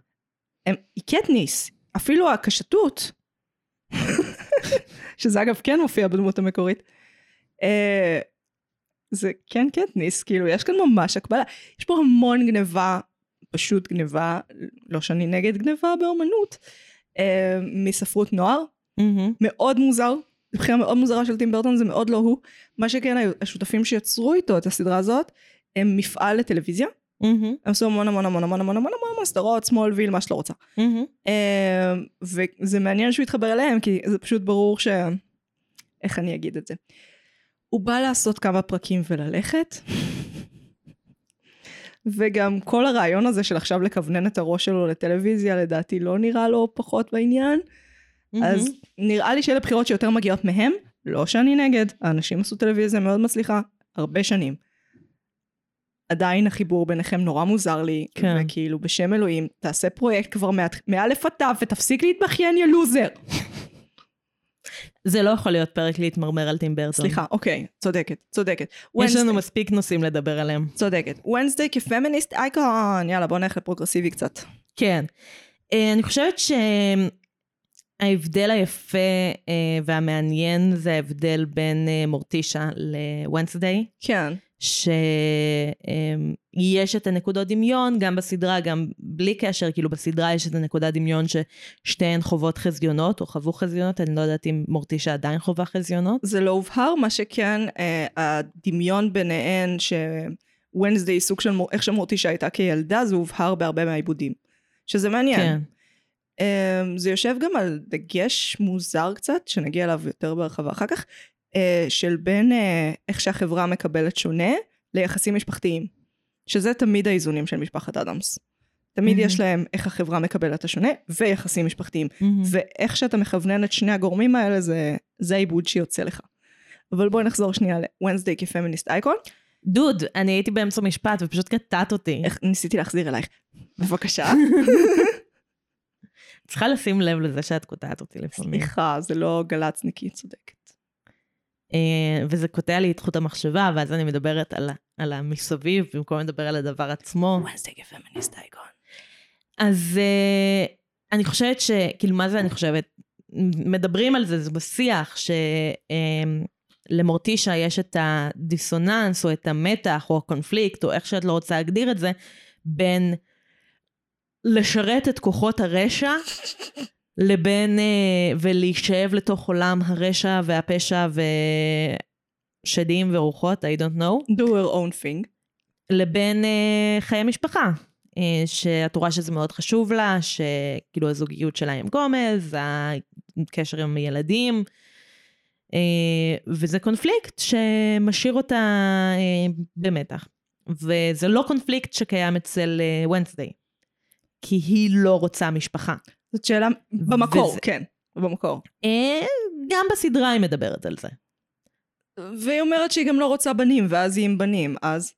הם, היא קטניס, אפילו הקשתות, שזה אגב כן מופיע בדמות המקורית, אה, זה כן קטניס, כאילו יש כאן ממש הקבלה. יש פה המון גניבה, פשוט גניבה, לא שאני נגד גניבה באומנות, אה, מספרות נוער, מהמם. מאוד מוזר. זו בחירה מאוד מוזרה של טים ברטון, זה מאוד לא הוא. מה שכן, השותפים שיצרו איתו את הסדרה הזאת, הם מפעל לטלוויזיה. מהמם. הם עשו המון המון המון המון המון המון המון סדרות, סמולוויל, מה שלא רוצה. מהמם. אה, וזה מעניין שהוא יתחבר אליהם, כי זה פשוט ברור ש... איך אני אגיד את זה? הוא בא לעשות כמה פרקים וללכת, וגם כל הרעיון הזה של עכשיו לכוונן את הראש שלו לטלוויזיה, לדעתי לא נראה לו פחות בעניין. אז נראה לי שאלה בחירות שיותר מגיעות מהם, לא שאני נגד, האנשים עשו טלוויזיה מאוד מצליחה, הרבה שנים. עדיין החיבור ביניכם נורא מוזר לי, כן. וכאילו בשם אלוהים, תעשה פרויקט כבר מא' עד ת' ותפסיק להתבכיין יא לוזר. זה לא יכול להיות פרק להתמרמר על טים ברטון. סליחה, אוקיי, צודקת, צודקת. יש לנו מספיק נושאים לדבר עליהם. צודקת. Wednesday כפמיניסט אייקון, יאללה בוא נלך לפרוגרסיבי קצת. כן. אה, אני חושבת שההבדל היפה אה, והמעניין זה ההבדל בין אה, מורטישה לוונסדיי, כן. שיש את הנקודות דמיון, גם בסדרה, גם בלי קשר, כאילו בסדרה יש את הנקודת דמיון ששתיהן חוות חזיונות, או חוו חזיונות, אני לא יודעת אם מורטישה עדיין חווה חזיונות. זה לא הובהר, מה שכן, אה, הדמיון ביניהן, שוונסדי סוג של, מור- איך שמורטישה הייתה כילדה, זה הובהר בהרבה מהעיבודים. שזה מעניין. כן. אה, זה יושב גם על דגש מוזר קצת, שנגיע אליו יותר בהרחבה אחר כך, של בין אה, איך שהחברה מקבלת שונה, ליחסים משפחתיים. שזה תמיד האיזונים של משפחת אדמס. תמיד מהמם. יש להם איך החברה מקבלת את השונה, ויחסים משפחתיים. מהמם. ואיך שאתה מכוונן את שני הגורמים האלה זה, זה העיבוד שיוצא לך. אבל בואי נחזור שנייה ל-Wednesday כפמיניסט אייקון. דוד, אני הייתי באמצע משפט ופשוט קטעת אותי. איך ניסיתי להחזיר אלייך. בבקשה. צריכה לשים לב לזה שאת קוטעת אותי לפעמים. סליחה, זה לא גל"צניקי, צודקת. אה, וזה קוטע לי את חוט המחשבה, ואז אני מדברת על, על המסביב, במקום לדבר על הדבר עצמו. Wednesday כפמיניסט אייקון. אז אה, אני חושבת ש... כאילו, מה זה אני חושבת? מדברים על זה, זה בשיח, שלמורטישה יש את הדיסוננס, או את המתח, או הקונפליקט, או איך שאת לא רוצה להגדיר את זה, בין לשרת את כוחות הרשע, לבין... אה, ולהישאב לתוך עולם הרשע והפשע ושדים ורוחות, I don't know. do her own thing. לבין אה, חיי משפחה. אה, שאת רואה שזה מאוד חשוב לה, שכאילו הזוגיות שלה עם גומז, הקשר עם ילדים, אה, וזה קונפליקט שמשאיר אותה אה, במתח. וזה לא קונפליקט שקיים אצל ונסדיי, כי היא לא רוצה משפחה. זאת שאלה במקור, וזה- כן, במקור. אה, גם בסדרה היא מדברת על זה. והיא אומרת שהיא גם לא רוצה בנים, ואז היא עם בנים, אז...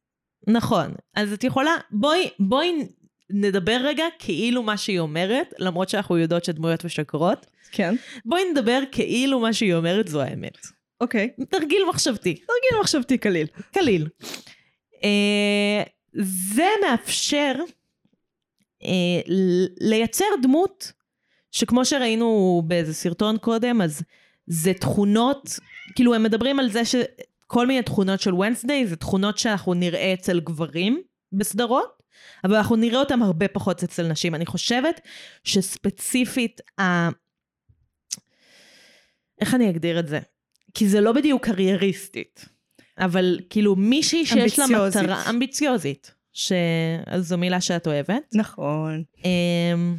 נכון. אז את יכולה, בואי, בואי נדבר רגע כאילו מה שהיא אומרת, למרות שאנחנו יודעות שדמויות משקרות. כן. בואי נדבר כאילו מה שהיא אומרת זו האמת. אוקיי. תרגיל מחשבתי, תרגיל מחשבתי קליל. קליל. אה, זה מאפשר אה, לייצר דמות שכמו שראינו באיזה סרטון קודם, אז זה תכונות, כאילו הם מדברים על זה שכל מיני תכונות של ונסדיי זה תכונות שאנחנו נראה אצל גברים בסדרות, אבל אנחנו נראה אותם הרבה פחות אצל נשים. אני חושבת שספציפית, ה... איך אני אגדיר את זה? כי זה לא בדיוק קרייריסטית, אבל כאילו מישהי שיש לה אמביציוזית. מטרה אמביציוזית, שזו מילה שאת אוהבת. נכון. אמ,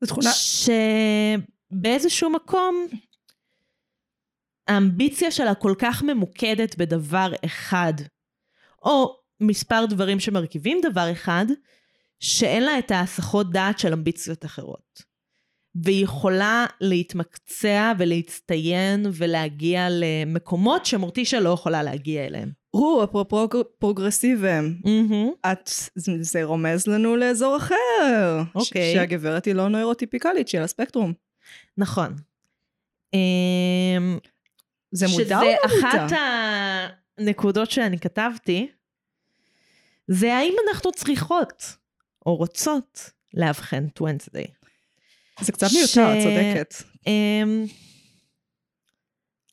זו תכונה... שבאיזשהו מקום האמביציה שלה כל כך ממוקדת בדבר אחד, או מספר דברים שמרכיבים דבר אחד, שאין לה את ההסחות דעת של אמביציות אחרות. והיא יכולה להתמקצע ולהצטיין ולהגיע למקומות שמורטישה לא יכולה להגיע אליהם. או, אפרופו פרוגרסיבם. מהמם. את, זה, רומז לנו לאזור אחר. אוקיי. ש- שהגברת היא לא נוירוטיפיקלית של הספקטרום. נכון. אמ, זה מודע או שזה לא מודע? אחת הנקודות שאני כתבתי, זה האם אנחנו צריכות או רוצות לאבחן את ונסדי. זה קצת מיותר, ש- את צודקת. אמ,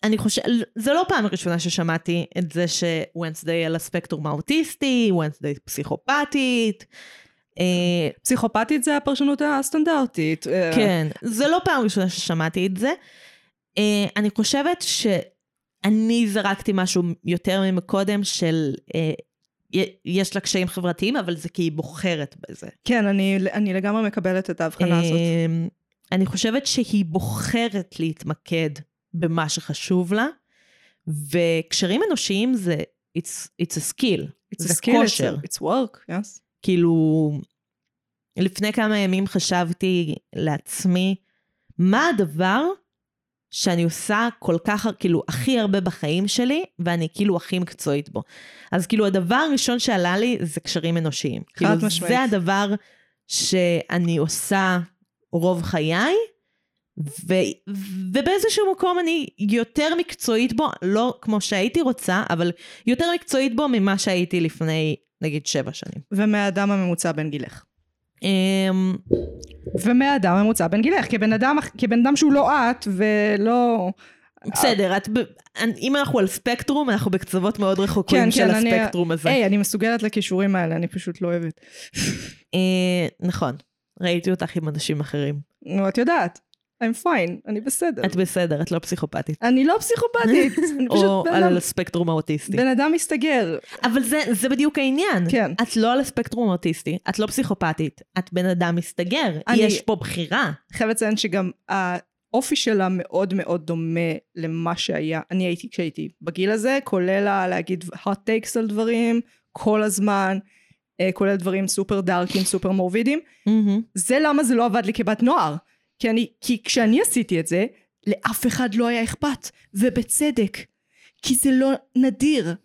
אני חושבת, זה לא פעם ראשונה ששמעתי את זה שוונסדיי על הספקטרום האוטיסטי, ונסדיי פסיכופתית. אה, פסיכופתית זה הפרשנות הסטנדרטית. אה, כן, זה לא פעם ראשונה ששמעתי את זה. אה, אני חושבת שאני זרקתי משהו יותר ממקודם של יש לה קשיים חברתיים, אבל זה כי היא בוחרת בזה. כן, אני, אני לגמרי מקבלת את ההבחנה הזאת. אני חושבת שהיא בוחרת להתמקד במה שחשוב לה, וקשרים אנושיים זה it's, it's a skill, It's זה a skill, כושר. it's, a- it's work, yes. כאילו, לפני כמה ימים חשבתי לעצמי, מה הדבר שאני עושה כל כך, כאילו, הכי הרבה בחיים שלי, ואני כאילו הכי מקצועית בו. אז כאילו, הדבר הראשון שעלה לי זה קשרים אנושיים. כאילו, משמעית. זה הדבר שאני עושה רוב חיי, ו, ובאיזשהו מקום אני יותר מקצועית בו, לא כמו שהייתי רוצה, אבל יותר מקצועית בו ממה שהייתי לפני, נגיד, שבע שנים. ומהאדם הממוצע בין גילך. אמ, ומהאדם הממוצע בין גילך, כבן אדם, כבן אדם שהוא לא את ולא... בסדר, את. אם אנחנו על ספקטרום, אנחנו בקצוות מאוד רחוקים כן, של כן, אני- הספקטרום הזה. היי, אני מסוגלת לכישורים האלה, אני פשוט לא אוהבת. אה, נכון, ראיתי אותך עם אנשים אחרים. נו, את יודעת, I'm fine, אני בסדר. את בסדר, את לא פסיכופתית. אני לא פסיכופתית, אני פשוט או על אדם- הספקטרום האוטיסטי. בן אדם מסתגר. אבל זה, זה בדיוק העניין. כן. את לא על הספקטרום האוטיסטי, את לא פסיכופתית, את בן אדם מסתגר. אני- יש פה בחירה. חייבת לציין שגם האופי שלה מאוד מאוד דומה למה שהיה, אני הייתי כשהייתי בגיל הזה, כולל להגיד hot takes על דברים, כל הזמן, אה, כולל דברים סופר דארקים, סופר מורבידים. מהמם. זה למה זה לא עבד לי כבת נוער. כי, אני, כי כשאני עשיתי את זה, לאף אחד לא היה אכפת, ובצדק. כי זה לא נדיר.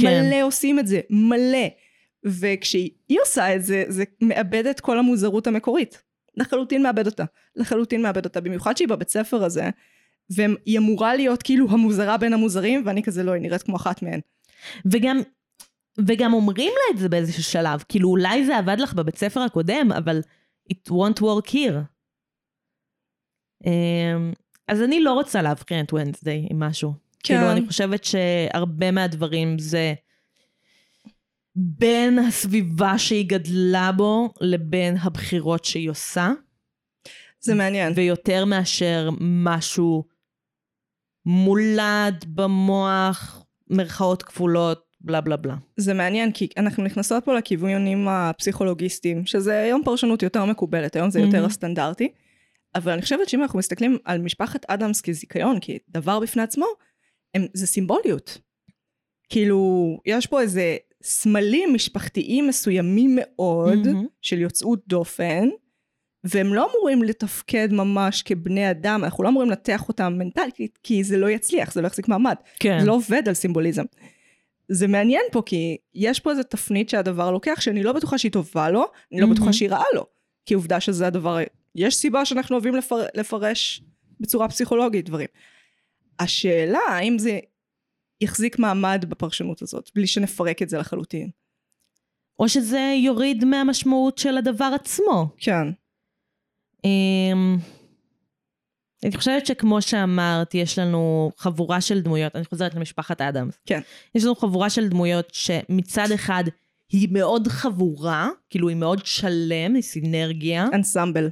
כן. מלא עושים את זה, מלא. וכשהיא עושה את זה, זה מאבד את כל המוזרות המקורית. לחלוטין מאבד אותה. לחלוטין מאבד אותה. במיוחד שהיא בבית ספר הזה, והיא אמורה להיות כאילו המוזרה בין המוזרים, ואני כזה לא, היא נראית כמו אחת מהן. וגם, וגם אומרים לה את זה באיזשהו שלב. כאילו, אולי זה עבד לך בבית ספר הקודם, אבל it won't work here. אמ, אז אני לא רוצה להבחין את ונסדיי עם משהו. כן. כאילו, אני חושבת שהרבה מהדברים זה בין הסביבה שהיא גדלה בו לבין הבחירות שהיא עושה, זה מעניין. ויותר מאשר משהו מולד במוח, מרכאות כפולות, בלה בלה בלה. זה מעניין כי אנחנו נכנסות פה לכיוונים הפסיכולוגיסטיים, שזה היום פרשנות יותר מקובלת, היום זה יותר מהמם. הסטנדרטי, אבל אני חושבת שאם אנחנו מסתכלים על משפחת אדמס כזיכיון, כדבר בפני עצמו, הם, זה סימבוליות. כאילו, יש פה איזה סמלים משפחתיים מסוימים מאוד, מהמם. של יוצאות דופן, והם לא אמורים לתפקד ממש כבני אדם, אנחנו לא אמורים לנתח אותם מנטלית, כי זה לא יצליח, זה לא יחזיק מעמד. כן. זה לא עובד על סימבוליזם. זה מעניין פה, כי יש פה איזו תפנית שהדבר לוקח, שאני לא בטוחה שהיא טובה לו, אני לא מהמם. בטוחה שהיא רעה לו. כי עובדה שזה הדבר, יש סיבה שאנחנו אוהבים לפר, לפרש בצורה פסיכולוגית דברים. השאלה, האם זה יחזיק מעמד בפרשנות הזאת, בלי שנפרק את זה לחלוטין. או שזה יוריד מהמשמעות של הדבר עצמו. כן. אמ, אני חושבת שכמו שאמרת, יש לנו חבורה של דמויות, אני חוזרת למשפחת אדמס. כן. יש לנו חבורה של דמויות שמצד אחד היא מאוד חבורה, כאילו היא מאוד שלם, היא סינרגיה. אנסמבל,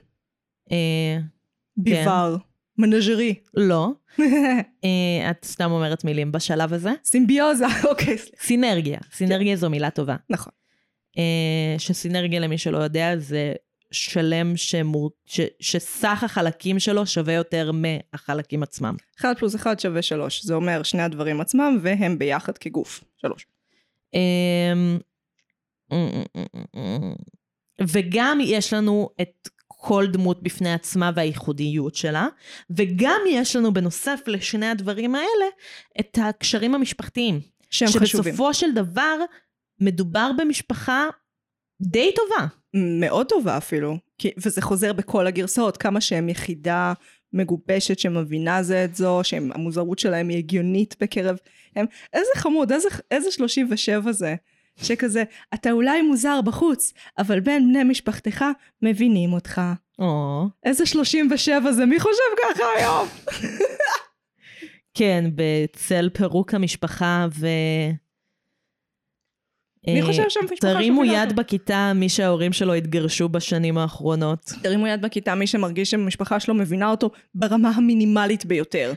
ביבר, מנג'רי. לא. אה, את סתם אומרת מילים בשלב הזה. סימביוזה, אוקיי. סינרגיה. סינרגיה זו מילה טובה. נכון. אה, שסינרגיה, למי שלא יודע, זה שלם שמור... ש... שסך החלקים שלו שווה יותר מהחלקים עצמם. 1 פלוס 1 שווה 3, זה אומר שני הדברים עצמם והם ביחד כגוף. 3. אמ, וגם יש לנו את כל דמות בפני עצמה והייחודיות שלה, וגם יש לנו בנוסף לשני הדברים האלה את הקשרים המשפחתיים. שהם חשובים. שבסופו של דבר מדובר במשפחה די טובה. מאוד טובה אפילו, כי, וזה חוזר בכל הגרסאות, כמה שהם יחידה מגובשת שמבינה זה את זו, שהמוזרות שלהם היא הגיונית בקרב הם, איזה חמוד, איזה, איזה 37 זה, שכזה, אתה אולי מוזר בחוץ, אבל בין בני משפחתך מבינים אותך. או. איזה 37 זה, מי חושב ככה היום? כן, בצל פירוק המשפחה ו... מי אה, חושב שהמשפחה תרימו יד? בכיתה מי שההורים שלו התגרשו בשנים האחרונות. תרימו יד בכיתה מי שמרגיש שהמשפחה שלו מבינה אותו ברמה המינימלית ביותר.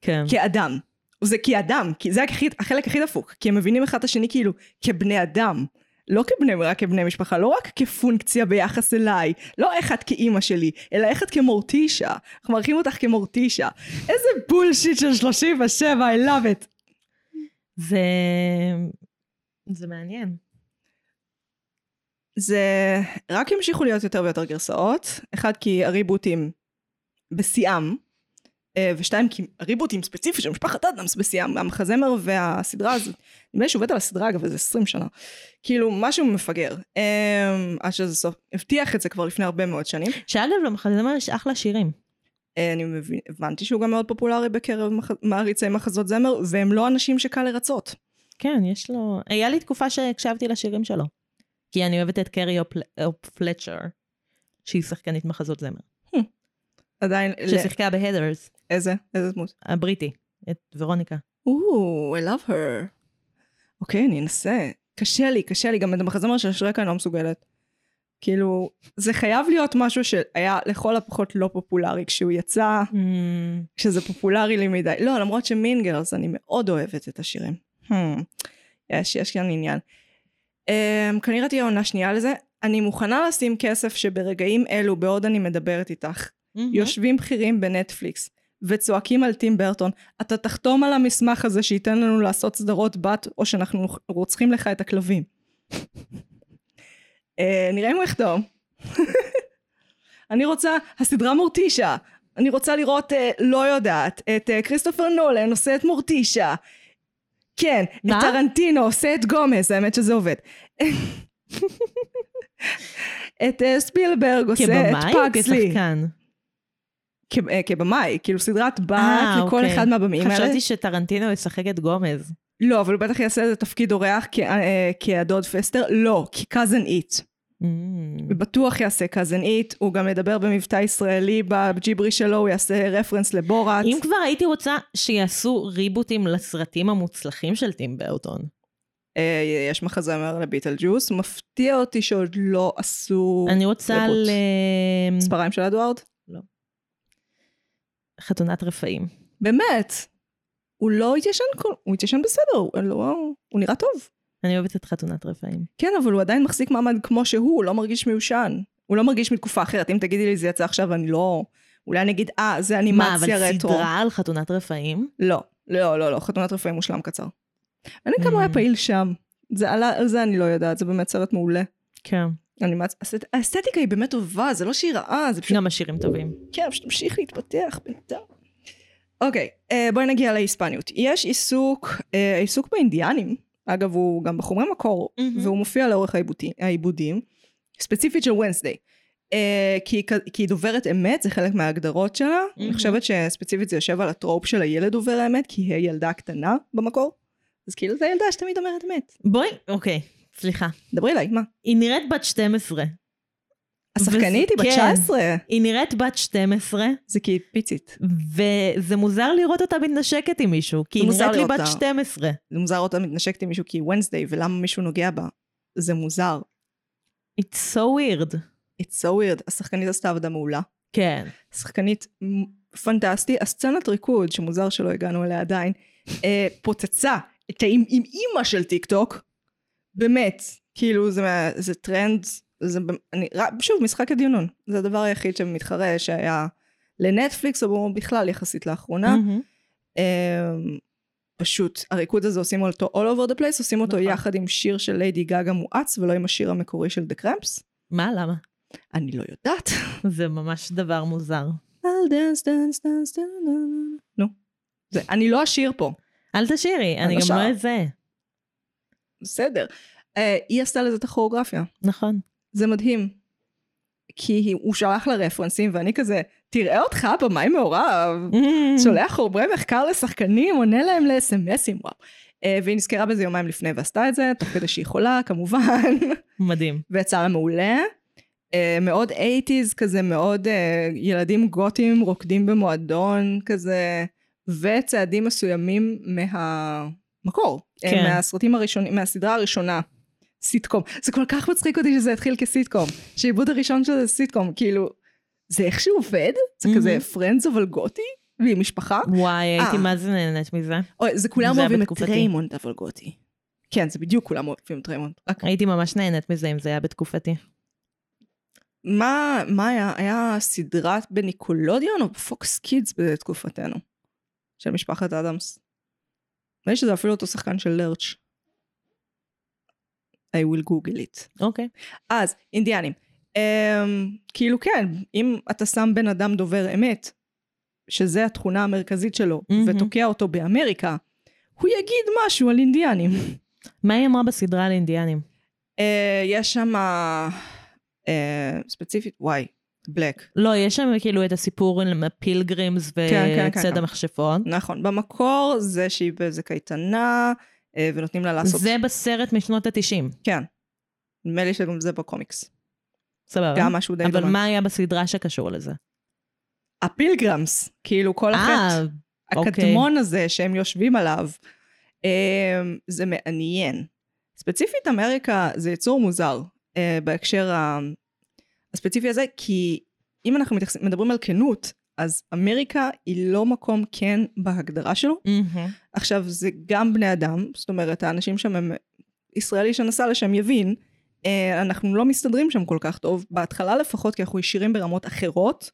כן. כאדם. זה כאדם, כי זה הכי, החלק הכי דפוק, כי הם מבינים אחד את השני כאילו כבני אדם. לא כבני, רק כבני משפחה, לא רק כפונקציה ביחס אליי, לא איך את כאימא שלי, אלא איך את כמורטישה. אנחנו מעריכים אותך כמורטישה. איזה בולשיט של 37, I love it. זה... זה מעניין. זה רק המשיכו להיות יותר ויותר גרסאות. אחד, כי הריבוטים בשיאם, ושתיים, כי הריבוטים ספציפית של משפחת אדמס בשיאם, המחזמר והסדרה הזאת, נדמה לי שעובד על הסדרה אגב איזה 20 שנה. כאילו, משהו מפגר. אה, עד שזה סוף, הבטיח את זה כבר לפני הרבה מאוד שנים. שאגב, למחזמר יש אחלה שירים. אה, אני מבין, הבנתי שהוא גם מאוד פופולרי בקרב מח... מעריצי מחזות זמר, והם לא אנשים שקל לרצות. כן, יש לו... היה לי תקופה שהקשבתי לשירים שלו. כי אני אוהבת את קרי אופ פלצ'ר, שהיא שחקנית מחזות זמר. עדיין, ל... ששיחקה בהדרס, איזה? איזה דמות? הבריטי, את ורוניקה. או, I love her. אוקיי, אני אנסה. קשה לי, קשה לי, גם את המחזמר של שרק אני לא מסוגלת. כאילו, זה חייב להיות משהו שהיה לכל הפחות לא פופולרי כשהוא יצא, שזה פופולרי לי מדי. לא, למרות שמינגרס, אני מאוד אוהבת את השירים. Hmm. יש, יש כאן עניין. Um, כנראה תהיה עונה שנייה לזה. אני מוכנה לשים כסף שברגעים אלו, בעוד אני מדברת איתך, יושבים בכירים בנטפליקס וצועקים על טים ברטון, אתה תחתום על המסמך הזה שייתן לנו לעשות סדרות בת, או שאנחנו רוצחים לך את הכלבים. אה, נראה אם הוא יחתום. אני רוצה, הסדרה מורטישה. אני רוצה לראות, אה, לא יודעת, את אה, כריסטופר נולן עושה את מורטישה. כן, מה? את טרנטינו עושה את גומז, האמת שזה עובד. את אה, ספילברג עושה את כבמאי או. כשחקן? כ- אה, כבמאי, כאילו סדרת בת אה, לכל אוקיי. אחד מהבמאים האלה. חשבתי שטרנטינו ישחק את גומז. לא, אבל הוא בטח יעשה איזה תפקיד אורח כ- אה, כהדוד פסטר. לא, כקאזן איט. Mm. בטוח יעשה קאזן איט, הוא גם ידבר במבטא ישראלי בג'יבריש שלו, הוא יעשה רפרנס לבורת. אם כבר הייתי רוצה שיעשו ריבוטים לסרטים המוצלחים של טים ברטון. אה, יש מחזמר לביטל ג'וס, מפתיע אותי שעוד לא עשו אני רוצה ריבוט. ל... ספריים של אדוארד. חתונת רפאים. באמת. הוא לא התיישן, כל- הוא התיישן בסדר, הוא, לא, הוא נראה טוב. אני אוהבת את חתונת רפאים. כן, אבל הוא עדיין מחזיק מעמד כמו שהוא, הוא לא מרגיש מיושן. הוא לא מרגיש מתקופה אחרת. אם תגידי לי זה יצא עכשיו, אני לא... אולי אני אגיד, אה, זה מה, אנימציה אבל רטרו. סדרה על חתונת רפאים? לא, לא, לא, לא, חתונת רפאים מושלם קצר. אני כמה הוא היה Mm. פעיל שם. זה עלה, על זה אני לא יודעת, זה באמת סרט מעולה. כן. אנימציה, האסת- האסתטיקה היא באמת טובה, זה לא שהיא רעה, זה פשוט, גם השירים טובים. כן, פשוט תמשיך להתפתח בינתיים. אוקיי, אה, בואי נגיע להיספניות. יש עיסוק, אה, עיסוק באינדיאנים, אגב הוא גם בחומרי מקור, מהמם. והוא מופיע לאורך העיבודים- ספציפית של ונסדיי. אה, כי, כי היא דוברת אמת, זה חלק מההגדרות שלה. אני מהמם. חושבת שספציפית זה יושב על הטרופ של הילד דובר האמת, כי היא הילדה הקטנה במקור. אז כאילו זה הילדה שתמיד אומרת אמת. בואי, אוקיי, סליחה. דברי אליי, מה? היא נראית בת 12. השחקנית היא בת כן. 19. היא נראית בת 12, זה כי היא פיצית. וזה מוזר לראות אותה מתנשקת עם מישהו, כי היא נראית לי לראות בת אותה. 12. זה מוזר אותה מתנשקת עם מישהו כי היא ונסדיי, ולמה מישהו נוגע בה? זה מוזר. It's so weird. It's so weird. השחקנית עשתה עבודה מעולה. כן. שחקנית פנטסטי. הסצנת ריקוד, שמוזר שלא הגענו אליה עדיין, אה, פוצצה את האמ-אמא של טיק טוק. באמת, כאילו זה, מה- זה טרנד, זה, אני, שוב, משחק הדיונון. זה הדבר היחיד שמתחרה שהיה לנטפליקס, או בכלל יחסית לאחרונה. מהמם. אמ, פשוט הריקוד הזה עושים אותו all over the place, עושים אותו נכון. יחד עם שיר של ליידי גאגה מואץ ולא עם השיר המקורי של דה קרמפס. מה, למה? אני לא יודעת. זה ממש דבר מוזר. I'll dance, dance, dance, dance, נו. זה, אני לא אשיר פה, אל תשאירי, אני אני לא גם שרה. בסדר. אה, היא עשתה לזה את הכוריאוגרפיה, נכון. זה מדהים. כי היא- הוא שלח לה רפרנסים ואני כזה, תראה אותך במאי מעורב. שולח חומרי מחקר לשחקנים, עונה להם לאס.אם.אסים, וואו. אה, והיא נזכרה בזה יומיים לפני ועשתה את זה, תוך כדי שהיא חולה, כמובן. מדהים. ויצא לה מעולה. אה, מאוד 80's כזה, מאוד אה, ילדים גותים רוקדים במועדון כזה, וצעדים מסוימים מהמקור. אה, כן. מהסרטים הראשונים, מהסדרה הראשונה. סיטקום. זה כל כך מצחיק אותי שזה התחיל כסיטקום. שהעיבוד הראשון של זה סיטקום, כאילו, זה איך שהוא עובד? זה מהמם. כזה Friends אבל גותי? ועם משפחה? וואי, הייתי אה. מה זה נהנית מזה. אוי, זה כולם זה אוהבים את. ריימונד אבל גותי. כן, זה בדיוק כולם אוהבים את ריימונד. רק הייתי ממש נהנית מזה אם זה היה בתקופתי. מה, מה היה? היה סדרה בניקלודיאון או ב Fox Kids בתקופתנו? של משפחת אדמס. נראה לי שזה אפילו אותו שחקן של לרץ'. I will google it. אוקיי. אז, אינדיאנים. Um, כאילו כן, אם אתה שם בן אדם דובר אמת, שזה התכונה המרכזית שלו, מהמם. ותוקע אותו באמריקה, הוא יגיד משהו על אינדיאנים. מה היא אמרה בסדרה על אינדיאנים? uh, יש שם uh, ספציפית, וואי, בלק. לא, יש שם כאילו את הסיפור עם הפילגרימס כן, כן, וצד כן. המכשפות. נכון, במקור זה שהיא באיזה קייטנה, אה, ונותנים לה לעשות... זה בסרט משנות ה-90. כן. נדמה לי שגם זה בקומיקס. סבבה. גם משהו די אבל דומה. מה היה בסדרה שקשור לזה? הפילגרמס, כאילו כל אה, החטא אוקיי. הקדמון הזה שהם יושבים עליו, אה, זה מעניין. ספציפית אמריקה זה יצור מוזר אה, בהקשר הספציפי הזה, כי אם אנחנו מתייחסים- מדברים על כנות, אז אמריקה היא לא מקום כן בהגדרה שלו. מהמם. עכשיו, זה גם בני אדם, זאת אומרת, האנשים שם הם... ישראלי שנסע לשם יבין, אה, אנחנו לא מסתדרים שם כל כך טוב, בהתחלה לפחות, כי אנחנו ישירים ברמות אחרות.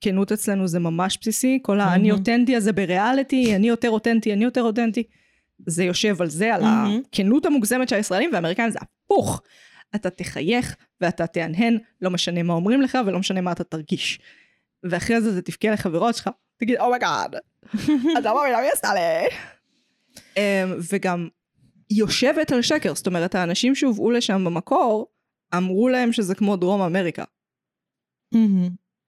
כנות אצלנו זה ממש בסיסי, כל האני מהמם. אותנטי הזה בריאליטי, אני יותר אותנטי, אני יותר אותנטי. זה יושב על זה, על מהמם. הכנות המוגזמת של הישראלים, והאמריקאים זה הפוך. אתה תחייך ואתה תהנהן, לא משנה מה אומרים לך ולא משנה מה אתה תרגיש. ואחרי זה זה תבכה לחברות שלך, תגיד, oh my god, אתה לא מבין מה היא עשתה לי. אמ, וגם יושבת על שקר, זאת אומרת, האנשים שהובאו לשם במקור, אמרו להם שזה כמו דרום אמריקה.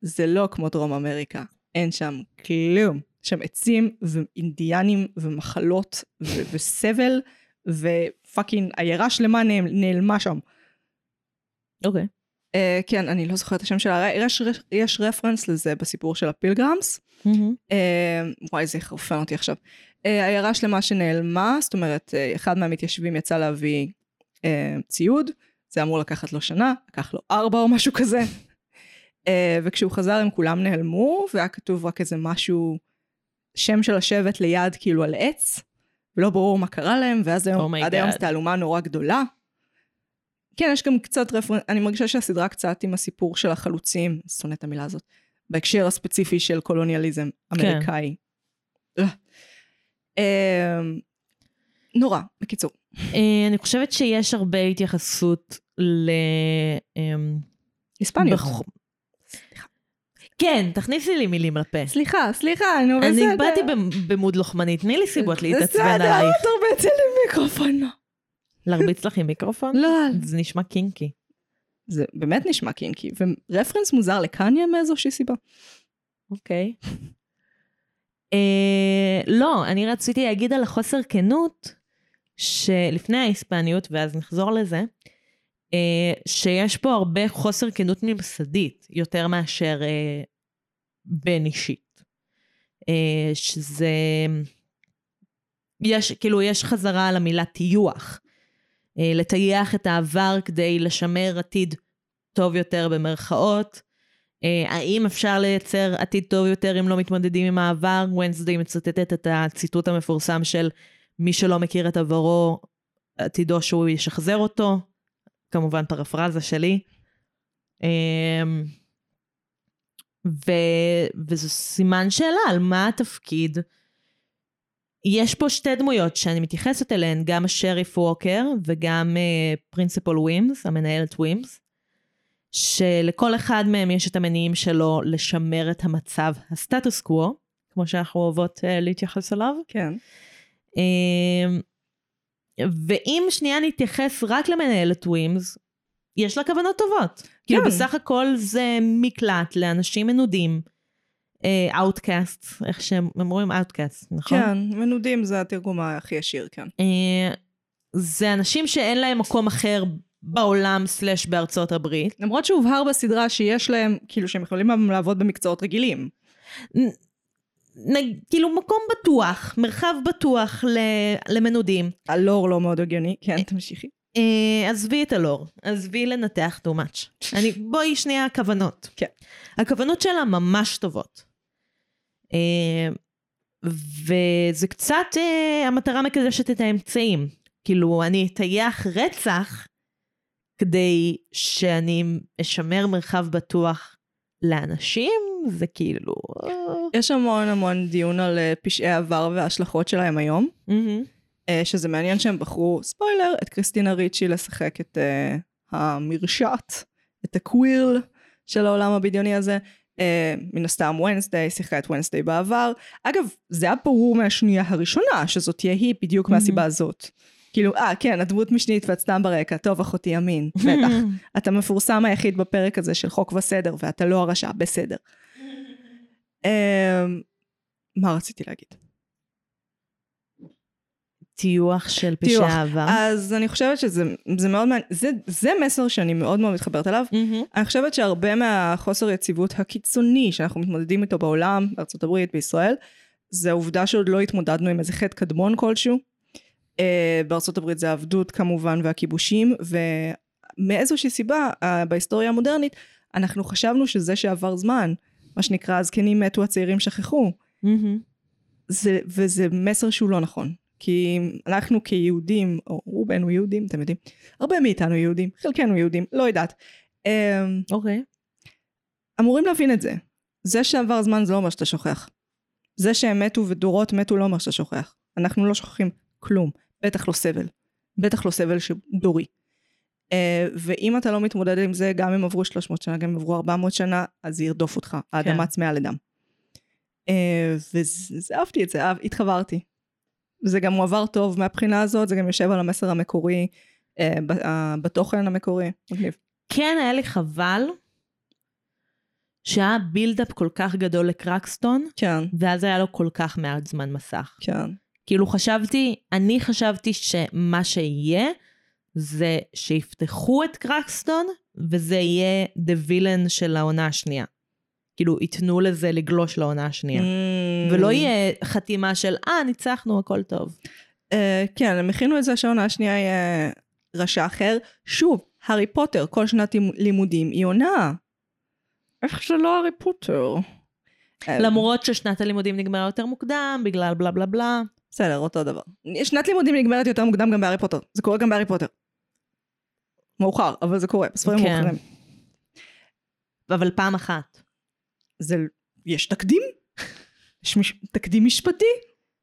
זה לא כמו דרום אמריקה, אין שם כלום. יש שם עצים ואינדיאנים ומחלות ו- וסבל, ופאקינג עיירה שלמה נעל- נעלמה שם. אוקיי. Uh, כן, אני לא זוכרת את השם שלה, יש, יש רפרנס לזה בסיפור של הפילגרמס. מהמם. אה, וואי, זה יחרפן אותי עכשיו. אה, עיירה שלמה שנעלמה, זאת אומרת, אה, אחד מהמתיישבים יצא להביא אה, ציוד, זה אמור לקחת לו שנה, לקח לו ארבע או משהו כזה. אה, וכשהוא חזר הם כולם נעלמו, והיה כתוב רק איזה משהו, שם של השבט ליד כאילו על עץ, ולא ברור מה קרה להם, ואז היום, Oh עד היום. זו תעלומה נורא גדולה. כן, יש גם קצת רפרנס, אני מרגישה שהסדרה קצת עם הסיפור של החלוצים, שונא את המילה הזאת, בהקשר הספציפי של קולוניאליזם אמריקאי. אה. אמ, נורא, בקיצור. אה, אני חושבת שיש הרבה התייחסות ל... אמ, היספניות. כן, תכניסי לי מילים לפה. סליחה, סליחה, נו בסדר. אני באתי במ- במוד לוחמני, תני לי סיבות להתעצבן בסדר, עלייך. אל תרביצי לי מיקרופון. להרביץ לך עם מיקרופון? לא. זה נשמע קינקי. זה באמת נשמע קינקי, ורפרנס מוזר לקניה מאיזושהי סיבה. אוקיי. אה, לא, אני רציתי להגיד על החוסר כנות, שלפני ההיספניות, ואז נחזור לזה, אה, שיש פה הרבה חוסר כנות ממסדית, יותר מאשר אה, בין אישית. אה, שזה... יש, כאילו, יש חזרה על המילה טיוח. אה, לטייח את העבר כדי לשמר עתיד טוב יותר במרכאות. אה, האם אפשר לייצר עתיד טוב יותר אם לא מתמודדים עם העבר? ונסדי מצטטת את הציטוט המפורסם של מי שלא מכיר את עברו, עתידו שהוא ישחזר אותו. כמובן פרפרזה שלי. אמ, ו... וזה סימן שאלה על מה התפקיד. יש פה שתי דמויות שאני מתייחסת אליהן, גם השריף ווקר וגם principal uh, ווימס, המנהלת ווימס, שלכל אחד מהם יש את המניעים שלו לשמר את המצב הסטטוס קוו, כמו שאנחנו אוהבות uh, להתייחס אליו. כן. Uh, ואם שנייה נתייחס רק למנהלת ווימס, יש לה כוונות טובות. כאילו כן. בסך הכל זה מקלט לאנשים מנודים. outcast, uh, איך שהם אומרים outcast, נכון? כן, מנודים זה התרגום הכי ישיר, כן. Uh, זה אנשים שאין להם מקום אחר בעולם slash בארצות הברית. למרות שהובהר בסדרה שיש להם, כאילו שהם יכולים לעבוד במקצועות רגילים. נ, כאילו מקום בטוח, מרחב בטוח למנודים. הלור לא מאוד הגיוני, כן, תמשיכי. Uh, עזבי את הלור, עזבי לנתח too much. אני, בואי שנייה הכוונות. כן. הכוונות שלה ממש טובות. Uh, וזה קצת, uh, המטרה מקדשת את האמצעים. כאילו, אני אטייח רצח כדי שאני אשמר מרחב בטוח לאנשים, זה כאילו... יש המון המון דיון על פשעי עבר וההשלכות שלהם היום. Mm-hmm. שזה מעניין שהם בחרו, ספוילר, את קריסטינה ריצ'י לשחק את uh, המרשעת, את הקווירל של העולם הבדיוני הזה. Uh, מן הסתם ונסדיי, שיחקה את ונסדיי בעבר. אגב, זה היה ברור מהשנייה הראשונה שזאת תהיה היא בדיוק mm-hmm. מהסיבה הזאת. כאילו, אה, כן, הדמות משנית ואת סתם ברקע, טוב, אחותי ימין, בטח. אתה מפורסם היחיד בפרק הזה של חוק וסדר, ואתה לא הרשע, בסדר. uh, מה רציתי להגיד? טיוח של פשעי העבר. אז אני חושבת שזה זה מאוד מעניין, זה, זה מסר שאני מאוד מאוד מתחברת אליו. Mm-hmm. אני חושבת שהרבה מהחוסר יציבות הקיצוני שאנחנו מתמודדים איתו בעולם, בארצות הברית, בישראל, זה העובדה שעוד לא התמודדנו עם איזה חטא קדמון כלשהו. Uh, בארצות הברית זה העבדות כמובן והכיבושים, ומאיזושהי סיבה uh, בהיסטוריה המודרנית, אנחנו חשבנו שזה שעבר זמן, מה שנקרא הזקנים מתו הצעירים שכחו. Mm-hmm. זה, וזה מסר שהוא לא נכון. כי אנחנו כיהודים, או רובנו יהודים, אתם יודעים, הרבה מאיתנו יהודים, חלקנו יהודים, לא יודעת. אוקיי. Okay. אמורים להבין את זה. זה שעבר זמן זה לא אומר שאתה שוכח. זה שהם מתו ודורות מתו לא אומר שאתה שוכח. אנחנו לא שוכחים כלום, בטח לא סבל. בטח לא סבל דורי. Uh, ואם אתה לא מתמודד עם זה, גם אם עברו 300 שנה, גם אם עברו 400 שנה, אז זה ירדוף אותך. האדמה צמאה לדם. Uh, וזה, אהבתי את זה, אהב, התחברתי. זה גם מועבר טוב מהבחינה הזאת, זה גם יושב על המסר המקורי, אה, בתוכן המקורי, מגניב. כן, היה לי חבל שהיה בילדאפ כל כך גדול לקרקסטון, כן. ואז היה לו כל כך מעט זמן מסך. כן. כאילו חשבתי, אני חשבתי שמה שיהיה, זה שיפתחו את קרקסטון, וזה יהיה the villain של העונה השנייה. כאילו ייתנו לזה לגלוש לעונה השנייה. Mm. ולא יהיה חתימה של, אה, ניצחנו, הכל טוב. Uh, כן, הם הכינו את זה שהעונה השנייה יהיה רשע אחר. שוב, הארי פוטר, כל שנת לימודים היא עונה. איך זה לא הארי פוטר? למרות ששנת הלימודים נגמרה יותר מוקדם, בגלל בלה בלה בלה. בסדר, אותו דבר. שנת לימודים נגמרת יותר מוקדם גם בהארי פוטר. זה קורה גם בהארי פוטר. מאוחר, אבל זה קורה, בספרים כן. מאוחרים. אבל פעם אחת. זה, יש תקדים, יש מש, תקדים משפטי,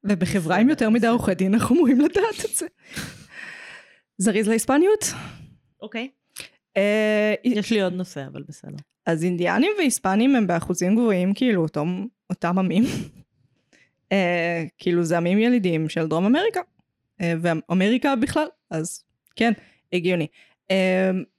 ובחברה עם יותר מדי עורכי דין אנחנו אמורים לדעת את זה. זריז להיספניות? אוקיי. אה, יש לי עוד נושא, אבל בסדר. אז אינדיאנים והיספנים הם באחוזים גבוהים, כאילו אותם, אותם עמים. אה, כאילו זה עמים ילידים של דרום אמריקה, אה, ואמריקה בכלל, אז כן, הגיוני.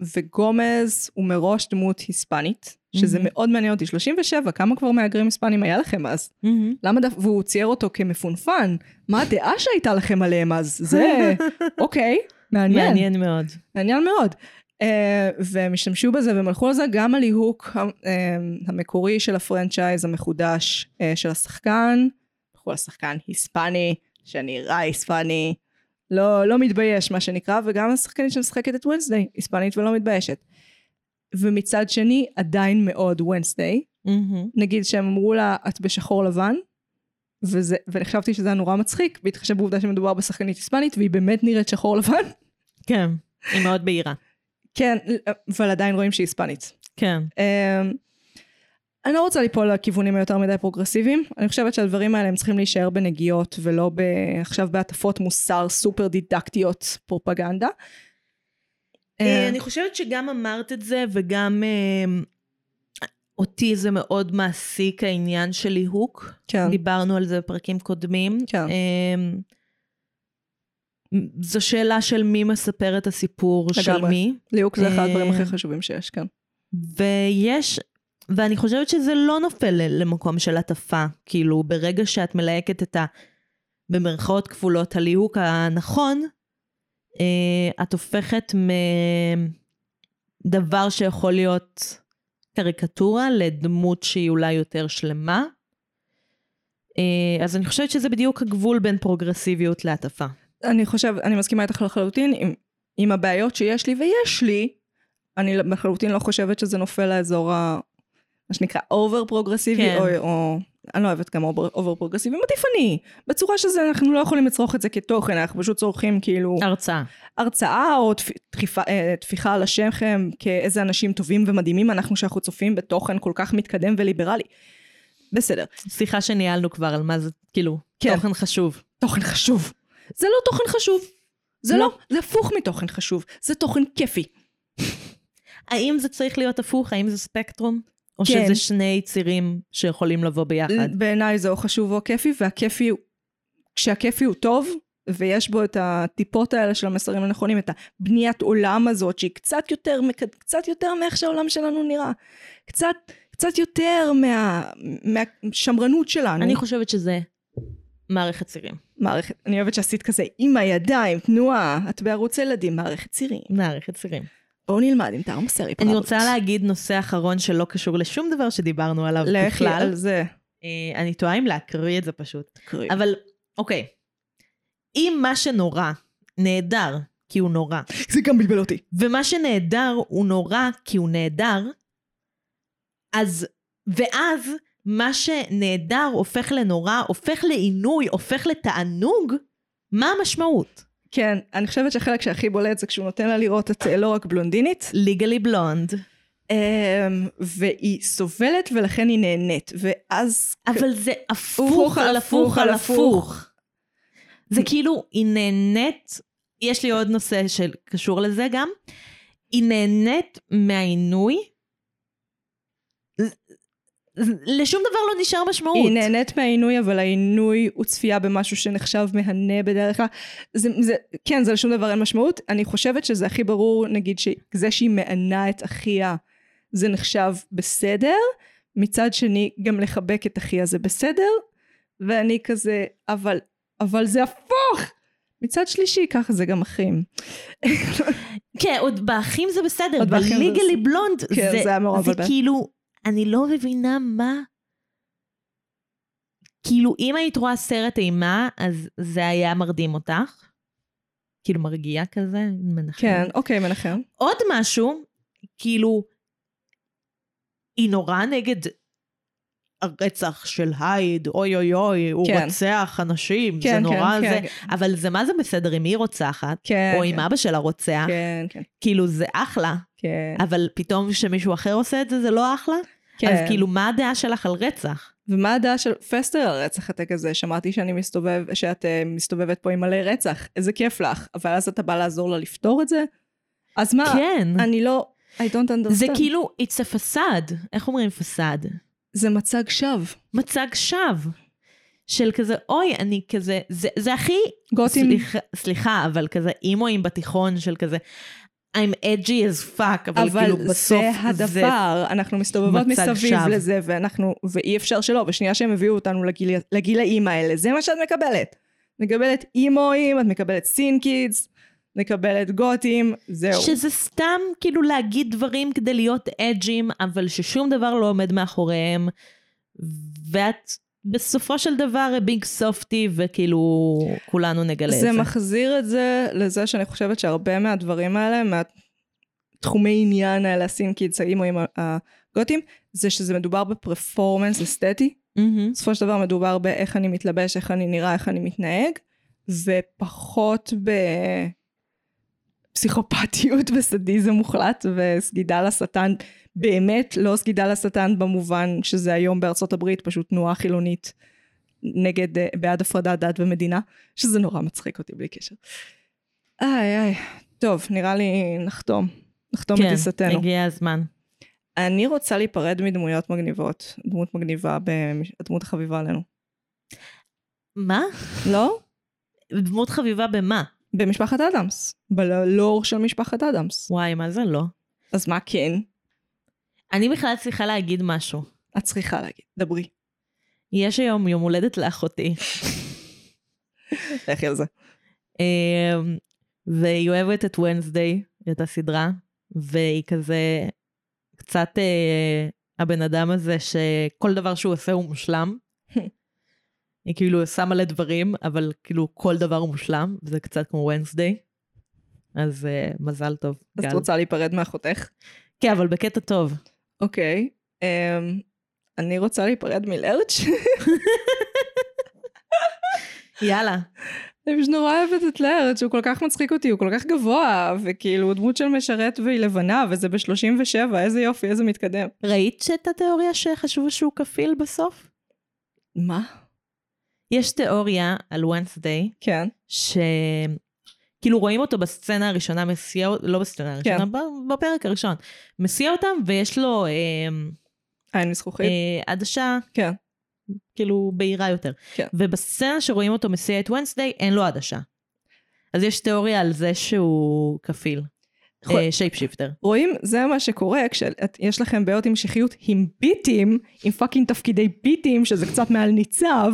וגומז הוא מראש דמות היספנית, שזה mm-hmm. מאוד מעניין אותי. 37, כמה כבר מהגרים היספנים היה לכם אז? Mm-hmm. למה דף... והוא צייר אותו כמפונפן. מה הדעה שהייתה לכם עליהם אז? זה, אוקיי, מעניין. מעניין מאוד. מעניין מאוד. אה, והם השתמשו בזה והם הלכו על זה גם על ליהוק אה, המקורי של הפרנצ'ייז המחודש אה, של השחקן. הלכו על שחקן היספני שנראה היספני, לא, לא מתבייש מה שנקרא, וגם השחקנית שמשחקת את ונסדיי, היספנית ולא מתביישת. ומצד שני עדיין מאוד ונסדיי. מהמם. נגיד שהם אמרו לה את בשחור לבן, וזה, וחשבתי שזה היה נורא מצחיק, בהתחשב בעובדה שמדובר בשחקנית היספנית והיא באמת נראית שחור לבן. כן, היא מאוד בהירה. כן, אבל עדיין רואים שהיא היספנית. כן. אמ, אני לא רוצה ליפול לכיוונים היותר מדי פרוגרסיביים. אני חושבת שהדברים האלה הם צריכים להישאר בנגיעות ולא ב... עכשיו בהטפות מוסר סופר דידקטיות פרופגנדה. אה, אני חושבת שגם אמרת את זה וגם אה, אותי זה מאוד מעסיק העניין של ליהוק. כן. דיברנו על זה בפרקים קודמים. כן. אה, זו שאלה של מי מספר את הסיפור של לגמרי. מי. ליהוק זה אחד הדברים אה, הכי חשובים שיש, כן. ויש, ואני חושבת שזה לא נופל למקום של הטפה. כאילו, ברגע שאת מלהקת את ה... במרכאות כפולות, הליהוק הנכון, אה, את הופכת מדבר שיכול להיות קריקטורה לדמות שהיא אולי יותר שלמה. אה, אז אני חושבת שזה בדיוק הגבול בין פרוגרסיביות להטפה. אני חושב, אני מסכימה איתך לחלוטין עם, עם הבעיות שיש לי ויש לי, אני לחלוטין לא חושבת שזה נופל לאזור ה... מה שנקרא over פרוגרסיבי, כן. או, או אני לא אוהבת גם over פרוגרסיבי, עדיפני, בצורה שזה אנחנו לא יכולים לצרוך את זה כתוכן, אנחנו פשוט צורכים כאילו הרצאה. הרצאה או אה, טפיחה על השכם כאיזה אנשים טובים ומדהימים אנחנו שאנחנו צופים בתוכן כל כך מתקדם וליברלי. בסדר, שיחה שניהלנו כבר על מה זה, כאילו, כן. תוכן חשוב. תוכן חשוב. זה לא תוכן חשוב. זה לא. לא, זה הפוך מתוכן חשוב, זה תוכן כיפי. האם זה צריך להיות הפוך? האם זה ספקטרום? או כן. שזה שני צירים שיכולים לבוא ביחד? בעיניי זה או חשוב או כיפי, והכיפי, כשהכיפי הוא טוב, ויש בו את הטיפות האלה של המסרים הנכונים, את הבניית עולם הזאת, שהיא קצת יותר, קצת יותר מאיך שהעולם שלנו נראה. קצת, קצת יותר מה, מהשמרנות שלנו. אני חושבת שזה מערכת צירים. מערכת, אני אוהבת שעשית כזה עם הידיים, תנועה, את בערוץ ילדים, מערכת צירים. מערכת צירים. בואו נלמד עם תאר מסרי אני רוצה להגיד נושא אחרון שלא קשור לשום דבר שדיברנו עליו לכי בכלל. על זה. אה, אני תוהה אם להקריא את זה פשוט. קרי. אבל, אוקיי. אם מה שנורא נהדר כי הוא נורא, זה גם בלבל אותי. ומה שנהדר הוא נורא כי הוא נהדר, אז, ואז מה שנהדר הופך לנורא, הופך לעינוי, הופך לתענוג, מה המשמעות? כן, אני חושבת שהחלק שהכי בולט זה כשהוא נותן לה לראות את אה, לא רק בלונדינית, ליגלי בלונד. אמ, והיא סובלת ולכן היא נהנית, ואז... אבל זה הפוך על הפוך על הפוך. זה כאילו, היא נהנית, יש לי עוד נושא שקשור לזה גם, היא נהנית מהעינוי, לשום דבר לא נשאר משמעות. היא נהנית מהעינוי, אבל העינוי הוא צפייה במשהו שנחשב מהנה בדרך כלל. זה, זה, כן, זה לשום דבר אין משמעות. אני חושבת שזה הכי ברור, נגיד, שזה שהיא מענה את אחיה, זה נחשב בסדר. מצד שני, גם לחבק את אחיה זה בסדר. ואני כזה, אבל, אבל זה הפוך! מצד שלישי, ככה זה גם אחים. כן, עוד באחים זה בסדר, זה בליגלי. בלונד, כן, זה, זה זה מבלבל. כאילו, אני לא מבינה מה... כאילו, אם היית רואה סרט אימה, אז זה היה מרדים אותך. כאילו, מרגיע כזה, מנחם. כן, אוקיי, מנחם. עוד משהו, כאילו, היא נורא נגד הרצח של הייד, אוי אוי אוי, הוא כן. רוצח אנשים, זה כן, נורא כן, זה, כן. אבל זה מה זה בסדר אם היא רוצחת, כן, או כן. אם אבא שלה רוצח, כן, כן, כאילו זה אחלה, כן. אבל פתאום כשמישהו אחר עושה את זה, זה לא אחלה? כן. אז כאילו, מה הדעה שלך על רצח? ומה הדעה של פסטר על רצח הטק הזה? שמעתי שאני מסתובב, שאת uh, מסתובבת פה עם מלא רצח, איזה כיף לך. אבל אז אתה בא לעזור לה לפתור את זה? אז מה? כן, אני לא... I don't understand. זה כאילו, it's a facade, איך אומרים פסאד? זה מצג שווא. מצג שווא. של כזה, אוי, אני כזה, זה, זה הכי, גותים. סליחה, סליחה, אבל כזה אימואים בתיכון של כזה, I'm edgy as fuck, אבל, אבל כאילו בסוף זה הדבר, אנחנו מסתובבות מסביב שווא. לזה, ואנחנו, ואי אפשר שלא, בשנייה שהם הביאו אותנו לגיל, לגילאים האלה, זה מה שאת מקבלת. מקבלת אימואים, את מקבלת סין קידס, נקבל את גותים, זהו. שזה סתם כאילו להגיד דברים כדי להיות אג'ים, אבל ששום דבר לא עומד מאחוריהם, ואת בסופו של דבר ביג סופטי, וכאילו כולנו נגלה את זה זה. מחזיר את זה לזה שאני חושבת שהרבה מהדברים האלה, מהתחומי עניין האלה, הסינקידסאים או עם הגותים, זה שזה מדובר בפרפורמנס אסתטי. מהמם. בסופו של דבר מדובר באיך אני מתלבש, איך אני נראה, איך אני מתנהג, ופחות בפסיכופתיות וסדיזם מוחלט וסגידה לשטן, באמת לא סגידה לשטן במובן שזה היום בארצות הברית, פשוט תנועה חילונית נגד, אה, בעד הפרדת דת ומדינה, שזה נורא מצחיק אותי בלי קשר. איי איי, טוב, נראה לי נחתום, נחתום את כן, טיסתנו. הגיע הזמן. אני רוצה להיפרד מדמויות מגניבות, דמות מגניבה, הדמות החביבה עלינו. מה? לא? דמות חביבה במה? במשפחת אדמס, בלור של משפחת אדמס. וואי, מה זה לא? אז מה כן? אני בכלל צריכה להגיד משהו. את צריכה להגיד, דברי. יש היום יום הולדת לאחותי, לכי על זה. אמ, והיא אוהבת את ונסדיי, את הסדרה, והיא כזה קצת אה, הבן אדם הזה שכל דבר שהוא עושה הוא מושלם. היא כאילו עושה מלא דברים, אבל כאילו כל דבר הוא מושלם, וזה קצת כמו ונסדיי. אז אה, מזל טוב, אז את גל. רוצה להיפרד מאחותך? כן, אבל בקטע טוב. אוקיי. אמ, אני רוצה להיפרד מלרץ'. יאללה. אני פשוט נורא אוהבת את לרץ', הוא כל כך מצחיק אותי, הוא כל כך גבוה, וכאילו הוא דמות של משרת והיא לבנה, וזה ב-37, איזה יופי, איזה מתקדם. ראית את התיאוריה שחשבו שהוא כפיל בסוף? מה? יש תיאוריה על ונסדיי, כן. שכאילו רואים אותו בסצנה הראשונה מסיע, לא בסצנה הראשונה, כן. בפרק הראשון. מסיע אותם ויש לו אה, עין מזכוכית? אה, עדשה כן. כאילו בהירה יותר. כן. ובסצנה שרואים אותו מסיע את ונסדיי אין לו עדשה. אז יש תיאוריה על זה שהוא כפיל. שייפ שיפטר. רואים, זה מה שקורה כשיש לכם בעיות המשכיות עם ביטים, עם פאקינג תפקידי ביטים, שזה קצת מעל ניצב,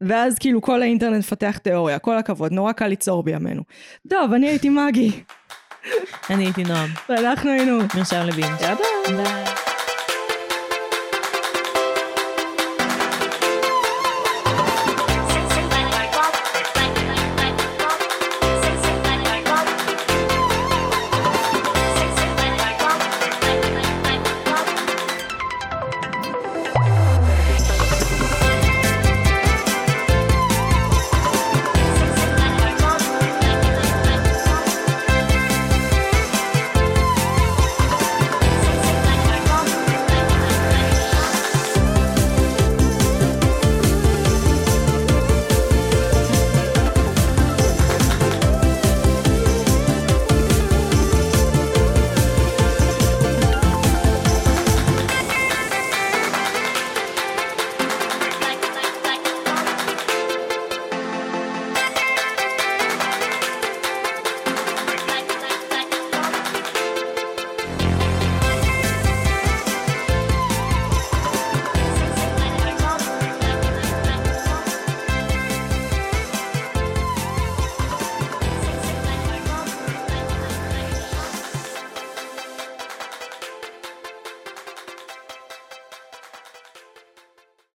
ואז כאילו כל האינטרנט מפתח תיאוריה, כל הכבוד, נורא קל ליצור בימינו. טוב, אני הייתי מגי, אני הייתי נועם. ואנחנו היינו. מרשם לבינג'. יאללה. ביי.